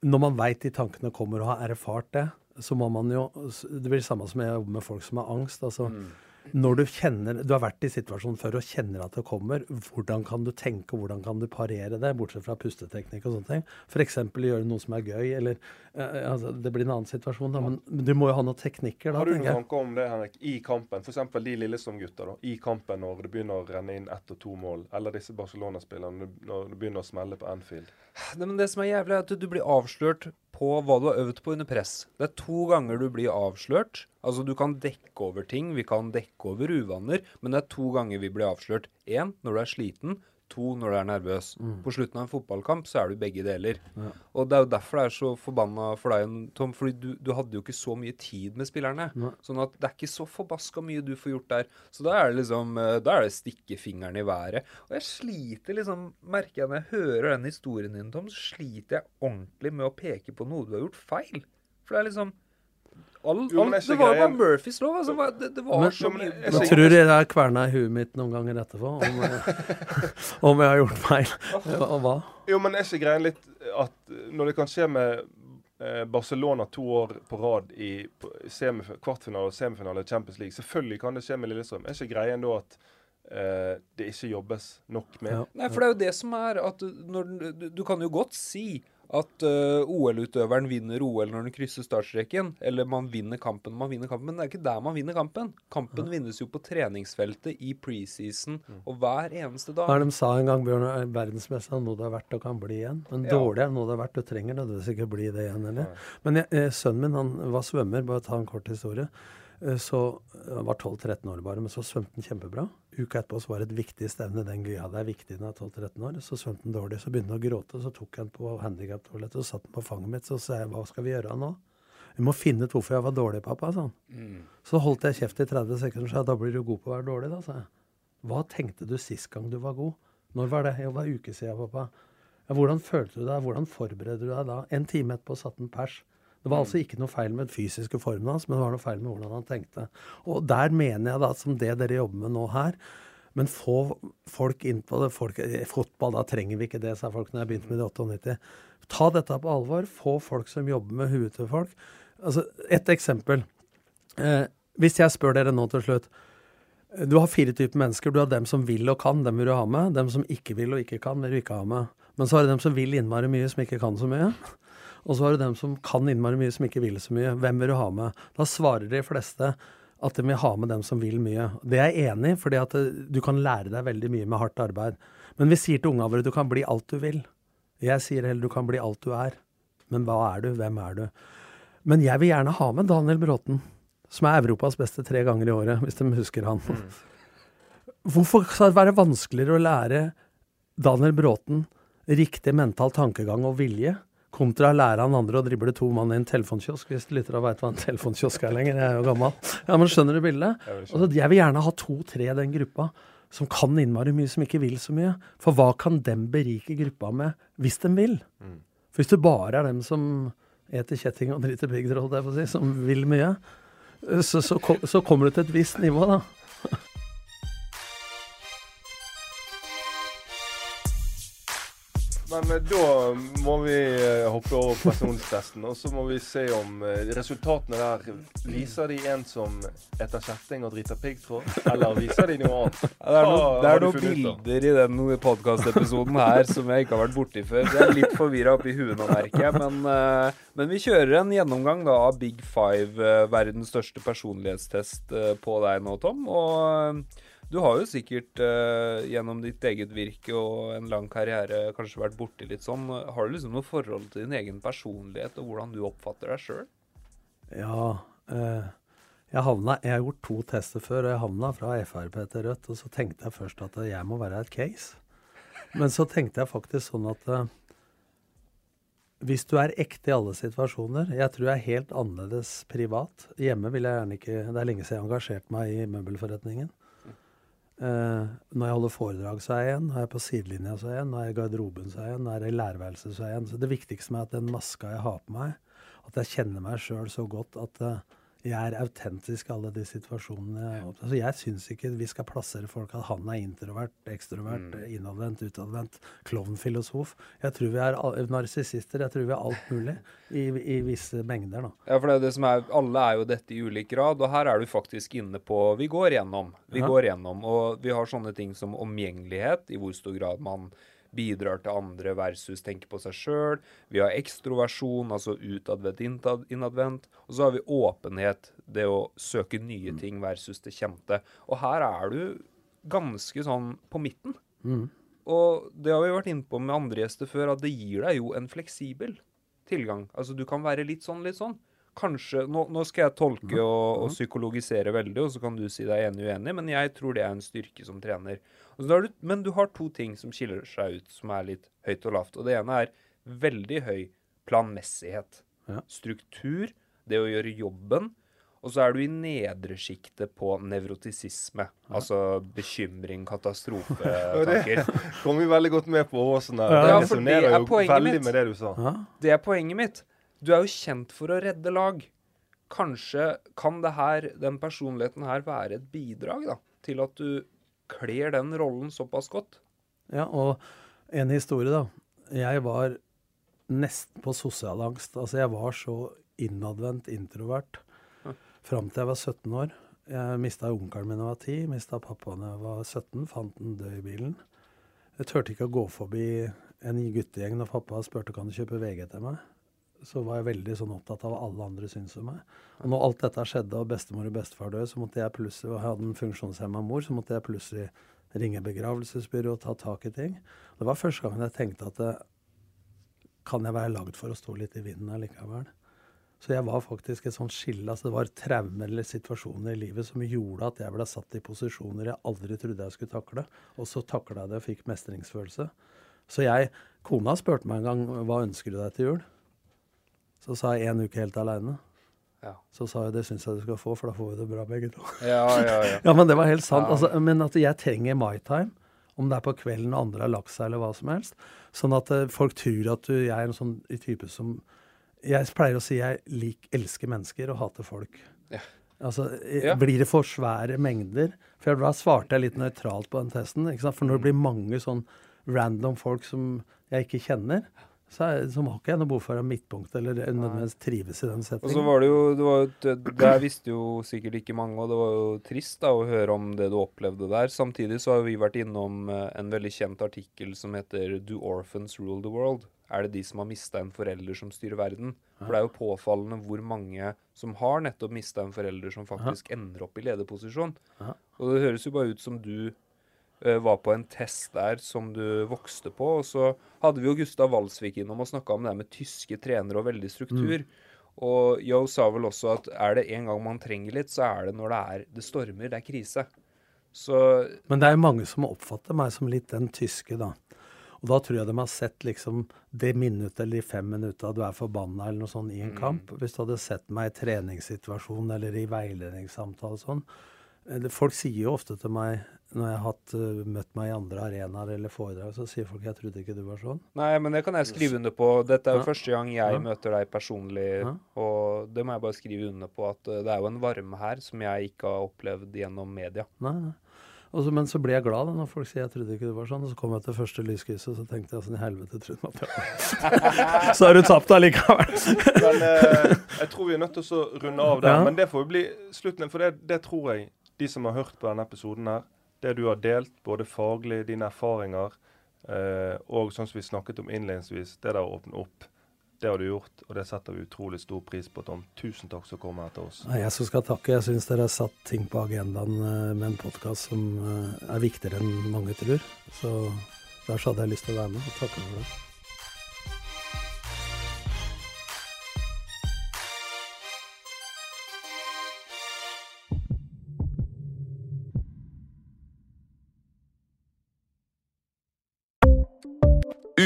når man veit de tankene kommer og har erfart det, så må man jo Det blir det samme som jeg jobber med folk som har angst. altså Mm. Når du kjenner Du har vært i situasjonen før og kjenner at det kommer. Hvordan kan du tenke, og hvordan kan du parere det, bortsett fra pusteteknikk og sånne ting? F.eks. gjøre noe som er gøy, eller eh, altså, Det blir en annen situasjon, da. Men, du må jo ha noen teknikker, da. Har du noen tenker tanker om det, Henrik, i kampen? F.eks. de Lillestrøm-gutta. da, I kampen når det begynner å renne inn ett og to mål. Eller disse Barcelona-spillerne når det begynner å smelle på Anfield. Det, men det som er jævlig, er at du blir avslørt på hva du har øvd på under press. Det er to ganger du blir avslørt. Altså, du kan dekke over ting, vi kan dekke over uvaner, men det er to ganger vi blir avslørt. Én når du er sliten, to når du er nervøs. På slutten av en fotballkamp så er du begge deler. Ja. Og det er jo derfor det er så forbanna for deg, Tom, fordi du, du hadde jo ikke så mye tid med spillerne. Ja. Sånn at det er ikke så forbaska mye du får gjort der. Så da er det liksom eh, Da er det stikke fingeren i været. Og jeg sliter liksom Merker jeg når jeg hører den historien din, Tom, så sliter jeg ordentlig med å peke på noe du har gjort feil. For det er liksom all, Jo, all, men Det var jo bare Murphys lov. Altså, det, det var Men- så mye jeg Jeg tror jeg har kverna i huet mitt noen ganger etterpå om, eh, om jeg har gjort feil. Og hva? Jo, men er ikke greien litt at når det kan skje med eh, Barcelona to år på rad i kvartfinale og semifinale i Champions League Selvfølgelig kan det skje med Lillestrøm. Er ikke greien da at Uh, det ikke jobbes nok med? Ja. Nei, for det er jo det som er at når, du, du kan jo godt si at uh, OL-utøveren vinner OL når den krysser startstreken, eller man vinner kampen man vinner kampen, men det er ikke der man vinner kampen. Kampen vinnes jo på treningsfeltet i preseason og hver eneste dag. Hva de sa en gang, Bjørn, er verdensmester er noe det er verdt og kan bli igjen. Men Ja. dårlig er noe det er verdt. Du trenger nødvendigvis ikke bli det igjen heller. Men jeg, eh, sønnen min han var svømmer, bare ta en kort historie. Eh, Så Han var 12-13 år bare, men så svømte han kjempebra. Uka etterpå så var det et viktig stevne. Den ja, det er viktig når jeg er 12-13 år. Så svømte han dårlig. Så begynte han å gråte, så tok han på handikaptoalettet og satte han på fanget mitt. Så sa jeg hva skal vi gjøre nå? Vi må finne ut hvorfor jeg var dårlig, pappa, sa han. Mm. Så holdt jeg kjeft i 30 sekunder og sa da blir du god på å være dårlig, da, sa jeg. Hva tenkte du sist gang du var god? Når var det? Jo, det var uke siden, pappa. Ja, hvordan følte du deg? Hvordan forberedte du deg da? En time etterpå satt han pers. Det var altså ikke noe feil med den fysiske formen hans, men det var noe feil med hvordan han tenkte. Og der mener jeg da, som det dere jobber med nå her, men få folk inn på det. Folk, fotball, da trenger vi ikke det, sa folk når jeg begynte med det i 98. Ta dette på alvor. Få folk som jobber med huet til folk. Altså, Et eksempel. Eh, hvis jeg spør dere nå til slutt eh, Du har fire typer mennesker. Du har dem som vil og kan, dem vil du ha med. Dem som ikke vil og ikke kan, vil du ikke ha med. Men så har du dem som vil innmari mye, som ikke kan så mye. Og så har du dem som kan innmari mye, som ikke vil så mye. Hvem vil du ha med? Da svarer de fleste at de vil ha med dem som vil mye. Det er jeg enig i, fordi at eh, du kan lære deg veldig mye med hardt arbeid. Men vi sier til unga våre du kan bli alt du vil. Jeg sier heller du kan bli alt du er. Men hva er du? Hvem er du? Men jeg vil gjerne ha med Daniel Bråten, som er Europas beste tre ganger i året, hvis de husker han. Hvorfor skal det være vanskeligere å lære Daniel Bråten riktig mental tankegang og vilje, kontra å lære han andre å drible to mann i en telefonkiosk, hvis lyttere veit hva en telefonkiosk er lenger. Jeg er jo gammel. Ja, men skjønner du bildet? Altså, jeg vil gjerne ha to-tre i den gruppa som kan innmari mye, som ikke vil så mye. For hva kan dem berike gruppa med, hvis de vil? Mm. For hvis det bare er dem som eter kjetting og driter å si, som vil mye, så, så, så kommer du til et visst nivå, da. Men da må vi eh, hoppe over personstesten, og så må vi se om eh, resultatene der Viser de en som eter kjetting og driter piggtråd, eller viser de noe annet? Ja, det er, noe, det er noen bilder i den podkastepisoden her som jeg ikke har vært borti før. Jeg er litt forvirra oppi huet nå, merker jeg. Men, eh, men vi kjører en gjennomgang da av Big Five, verdens største personlighetstest, på deg nå, Tom. Og du har jo sikkert eh, gjennom ditt eget virke og en lang karriere kanskje vært borti litt sånn. Har du liksom noe forhold til din egen personlighet og hvordan du oppfatter deg sjøl? Ja, eh, jeg, havna, jeg har gjort to tester før, og jeg havna fra Frp til Rødt. Og så tenkte jeg først at jeg må være et case. Men så tenkte jeg faktisk sånn at eh, hvis du er ekte i alle situasjoner Jeg tror jeg er helt annerledes privat. Hjemme vil jeg gjerne ikke Det er lenge siden jeg har engasjert meg i møbelforretningen. Eh, når jeg holder foredrag, så er jeg en. Når jeg er på sidelinja, så er jeg en. Når jeg er i garderoben, så er jeg en. Når jeg er i lærerværelset, så er jeg en. Så det viktigste med at den maska jeg har på meg, at jeg kjenner meg sjøl så godt at eh, jeg er autentisk i alle de situasjonene. opp- Altså, jeg syns ikke vi skal plassere folk at han er introvert, ekstrovert, Mm. innadvendt, utadvendt, klovnfilosof. Jeg tror vi er narsissister. Jeg tror vi er alt mulig i, i visse mengder. da. Ja, for det er det som er, alle er jo dette i ulik grad, og her er du faktisk inne på Vi går gjennom. Vi Ja. går gjennom, og vi har sånne ting som omgjengelighet, i hvor stor grad man bidrar til andre versus tenker på seg sjøl. Vi har ekstroversjon, altså utadvendt, innadvendt. Og så har vi åpenhet, det å søke nye ting versus det kjente. Og her er du ganske sånn på midten. Mm. Og det har vi vært inne på med andre gjester før, at det gir deg jo en fleksibel tilgang. Altså du kan være litt sånn, litt sånn. Kanskje Nå, nå skal jeg tolke og, og psykologisere veldig, og så kan du si deg enig uenig, men jeg tror det er en styrke som trener. Og så har du, men du har to ting som skiller seg ut, som er litt høyt og lavt. Og det ene er veldig høy planmessighet. Ja. Struktur, det å gjøre jobben. Og så er du i nedre sjiktet på nevrotisisme. Altså bekymring, katastrofetanker. Kom vi veldig godt med på Åsen. Ja, det resonnerer er jo veldig mitt. med det du sa. Ja. Det er poenget mitt. Du er jo kjent for å redde lag. Kanskje kan det her, den personligheten her være et bidrag da, til at du kler den rollen såpass godt? Ja, og en historie, da. Jeg var nesten på sosial angst. Altså, jeg var så innadvendt, introvert, Ja. fram til jeg var 17 år. Jeg mista onkelen min da jeg var 10, mista pappaen da jeg var 17, fant den død i bilen. Jeg turte ikke å gå forbi en guttegjeng når pappa spurte kan du kjøpe VG til meg. Så var jeg veldig sånn opptatt av hva alle andre syntes om meg. Og når alt dette skjedde, og bestemor og bestefar døde, så måtte jeg plutselig, og jeg hadde en funksjonshemma mor, så måtte jeg plutselig ringe begravelsesbyrå og ta tak i ting. Det var første gangen jeg tenkte at det, kan jeg være lagd for å stå litt i vinden allikevel? Så jeg var faktisk et sånt skille. altså Det var traumer eller situasjoner i livet som gjorde at jeg ble satt i posisjoner jeg aldri trodde jeg skulle takle. Og så takla jeg det og fikk mestringsfølelse. Så jeg, kona spurte meg en gang hva ønsker du deg til jul. Så sa jeg én uke helt aleine. Ja. Så sa jeg det syns jeg du skal få, for da får vi det bra begge to. Ja, ja, ja. Ja, men det var helt sant. Altså, men at jeg trenger my time, om det er på kvelden og andre har lagt seg eller hva som helst. Sånn at eh, folk tror at du, jeg er en sånn type som Jeg pleier å si jeg lik, elsker mennesker og hater folk. Ja. Altså, Ja. Blir det for svære mengder? For da svarte jeg litt nøytralt på den testen. Ikke sant? For når det blir mange sånn random folk som jeg ikke kjenner, så, er, så må ikke jeg noe behov for å ha midtpunkt eller nødvendigvis trives i den Og så var det jo, det var jo Der visste jo sikkert ikke mange, og det var jo trist da å høre om det du opplevde der. Samtidig så har vi vært innom eh, en veldig kjent artikkel som heter 'Do orphans rule the world'? Er det de som har mista en forelder som styrer verden? For det er jo påfallende hvor mange som har nettopp mista en forelder som faktisk ender opp i lederposisjon. Og det høres jo bare ut som du var på en test der som du vokste på. Og så hadde vi jo Gustav Walsvik innom og snakka om det her med tyske trenere og veldig struktur. Og Yo sa vel også at er det en gang man trenger litt, så er det når det er det stormer, det er krise. Så Men det er jo mange som oppfatter meg som litt den tyske, da. Og da tror jeg de har sett liksom det minuttet eller de fem minutta du er forbanna eller noe sånt i en kamp. Hvis du hadde sett meg i treningssituasjon eller i veiledningssamtale og sånn. Folk sier jo ofte til meg når jeg har hatt, uh, møtt meg i andre arenaer eller foredrag, så sier folk 'jeg trodde ikke du var sånn'. Nei, men det kan jeg skrive under på. Dette er jo Ja. første gang jeg Ja. møter deg personlig, Ja. og det må jeg bare skrive under på at eh, det er jo en varme her som jeg ikke har opplevd gjennom media. Nei, nei. Så, men så blir jeg glad da når folk sier jeg trodde ikke det var sånn. Og så kom jeg til første lyskrysset, og så tenkte jeg sånn i helvete trodde man det Så har du tapt allikevel. men eh, jeg tror vi er nødt til å runde av der. Ja. Men det får jo bli slutten. For det, det tror jeg, de som har hørt på denne episoden her, det du har delt, både faglig, dine erfaringer, eh, og sånn som vi snakket om innledningsvis, det der å åpne opp. Det har du gjort, og det setter vi utrolig stor pris på, Tom. Tusen takk som kom her til oss. Jeg som skal takke. Jeg syns dere har satt ting på agendaen eh, med en podkast som eh, er viktigere enn mange tror. Så der hadde jeg lyst til å være med, og takke for det.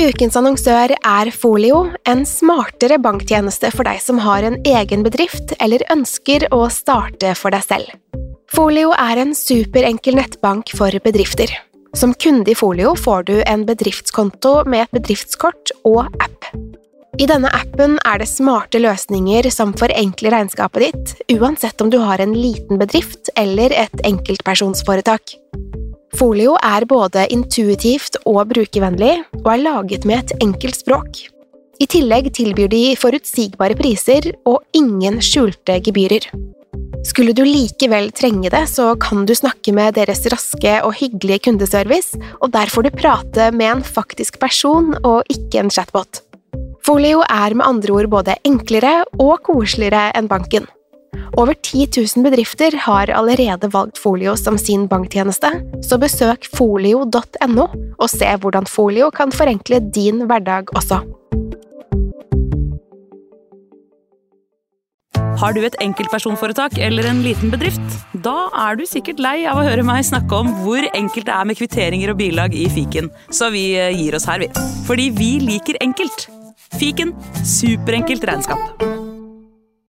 Ukens annonsør er Folio, en smartere banktjeneste for deg som har en egen bedrift eller ønsker å starte for deg selv. Folio er en superenkel nettbank for bedrifter. Som kunde i Folio får du en bedriftskonto med et bedriftskort og app. I denne appen er det smarte løsninger som forenkler regnskapet ditt, uansett om du har en liten bedrift eller et enkeltpersonsforetak. Folio er både intuitivt og brukervennlig, og er laget med et enkelt språk. I tillegg tilbyr de forutsigbare priser og ingen skjulte gebyrer. Skulle du likevel trenge det, så kan du snakke med deres raske og hyggelige kundeservice, og der får du prate med en faktisk person og ikke en chatbot. Folio er med andre ord både enklere og koseligere enn banken. Over 10 000 bedrifter har allerede valgt Folio som sin banktjeneste, så besøk folio.no og se hvordan Folio kan forenkle din hverdag også. Har du et enkeltpersonforetak eller en liten bedrift? Da er du sikkert lei av å høre meg snakke om hvor enkelt det er med kvitteringer og bilag i fiken, så vi eh, gir oss her, vi. Fordi vi liker enkelt. Fiken superenkelt regnskap.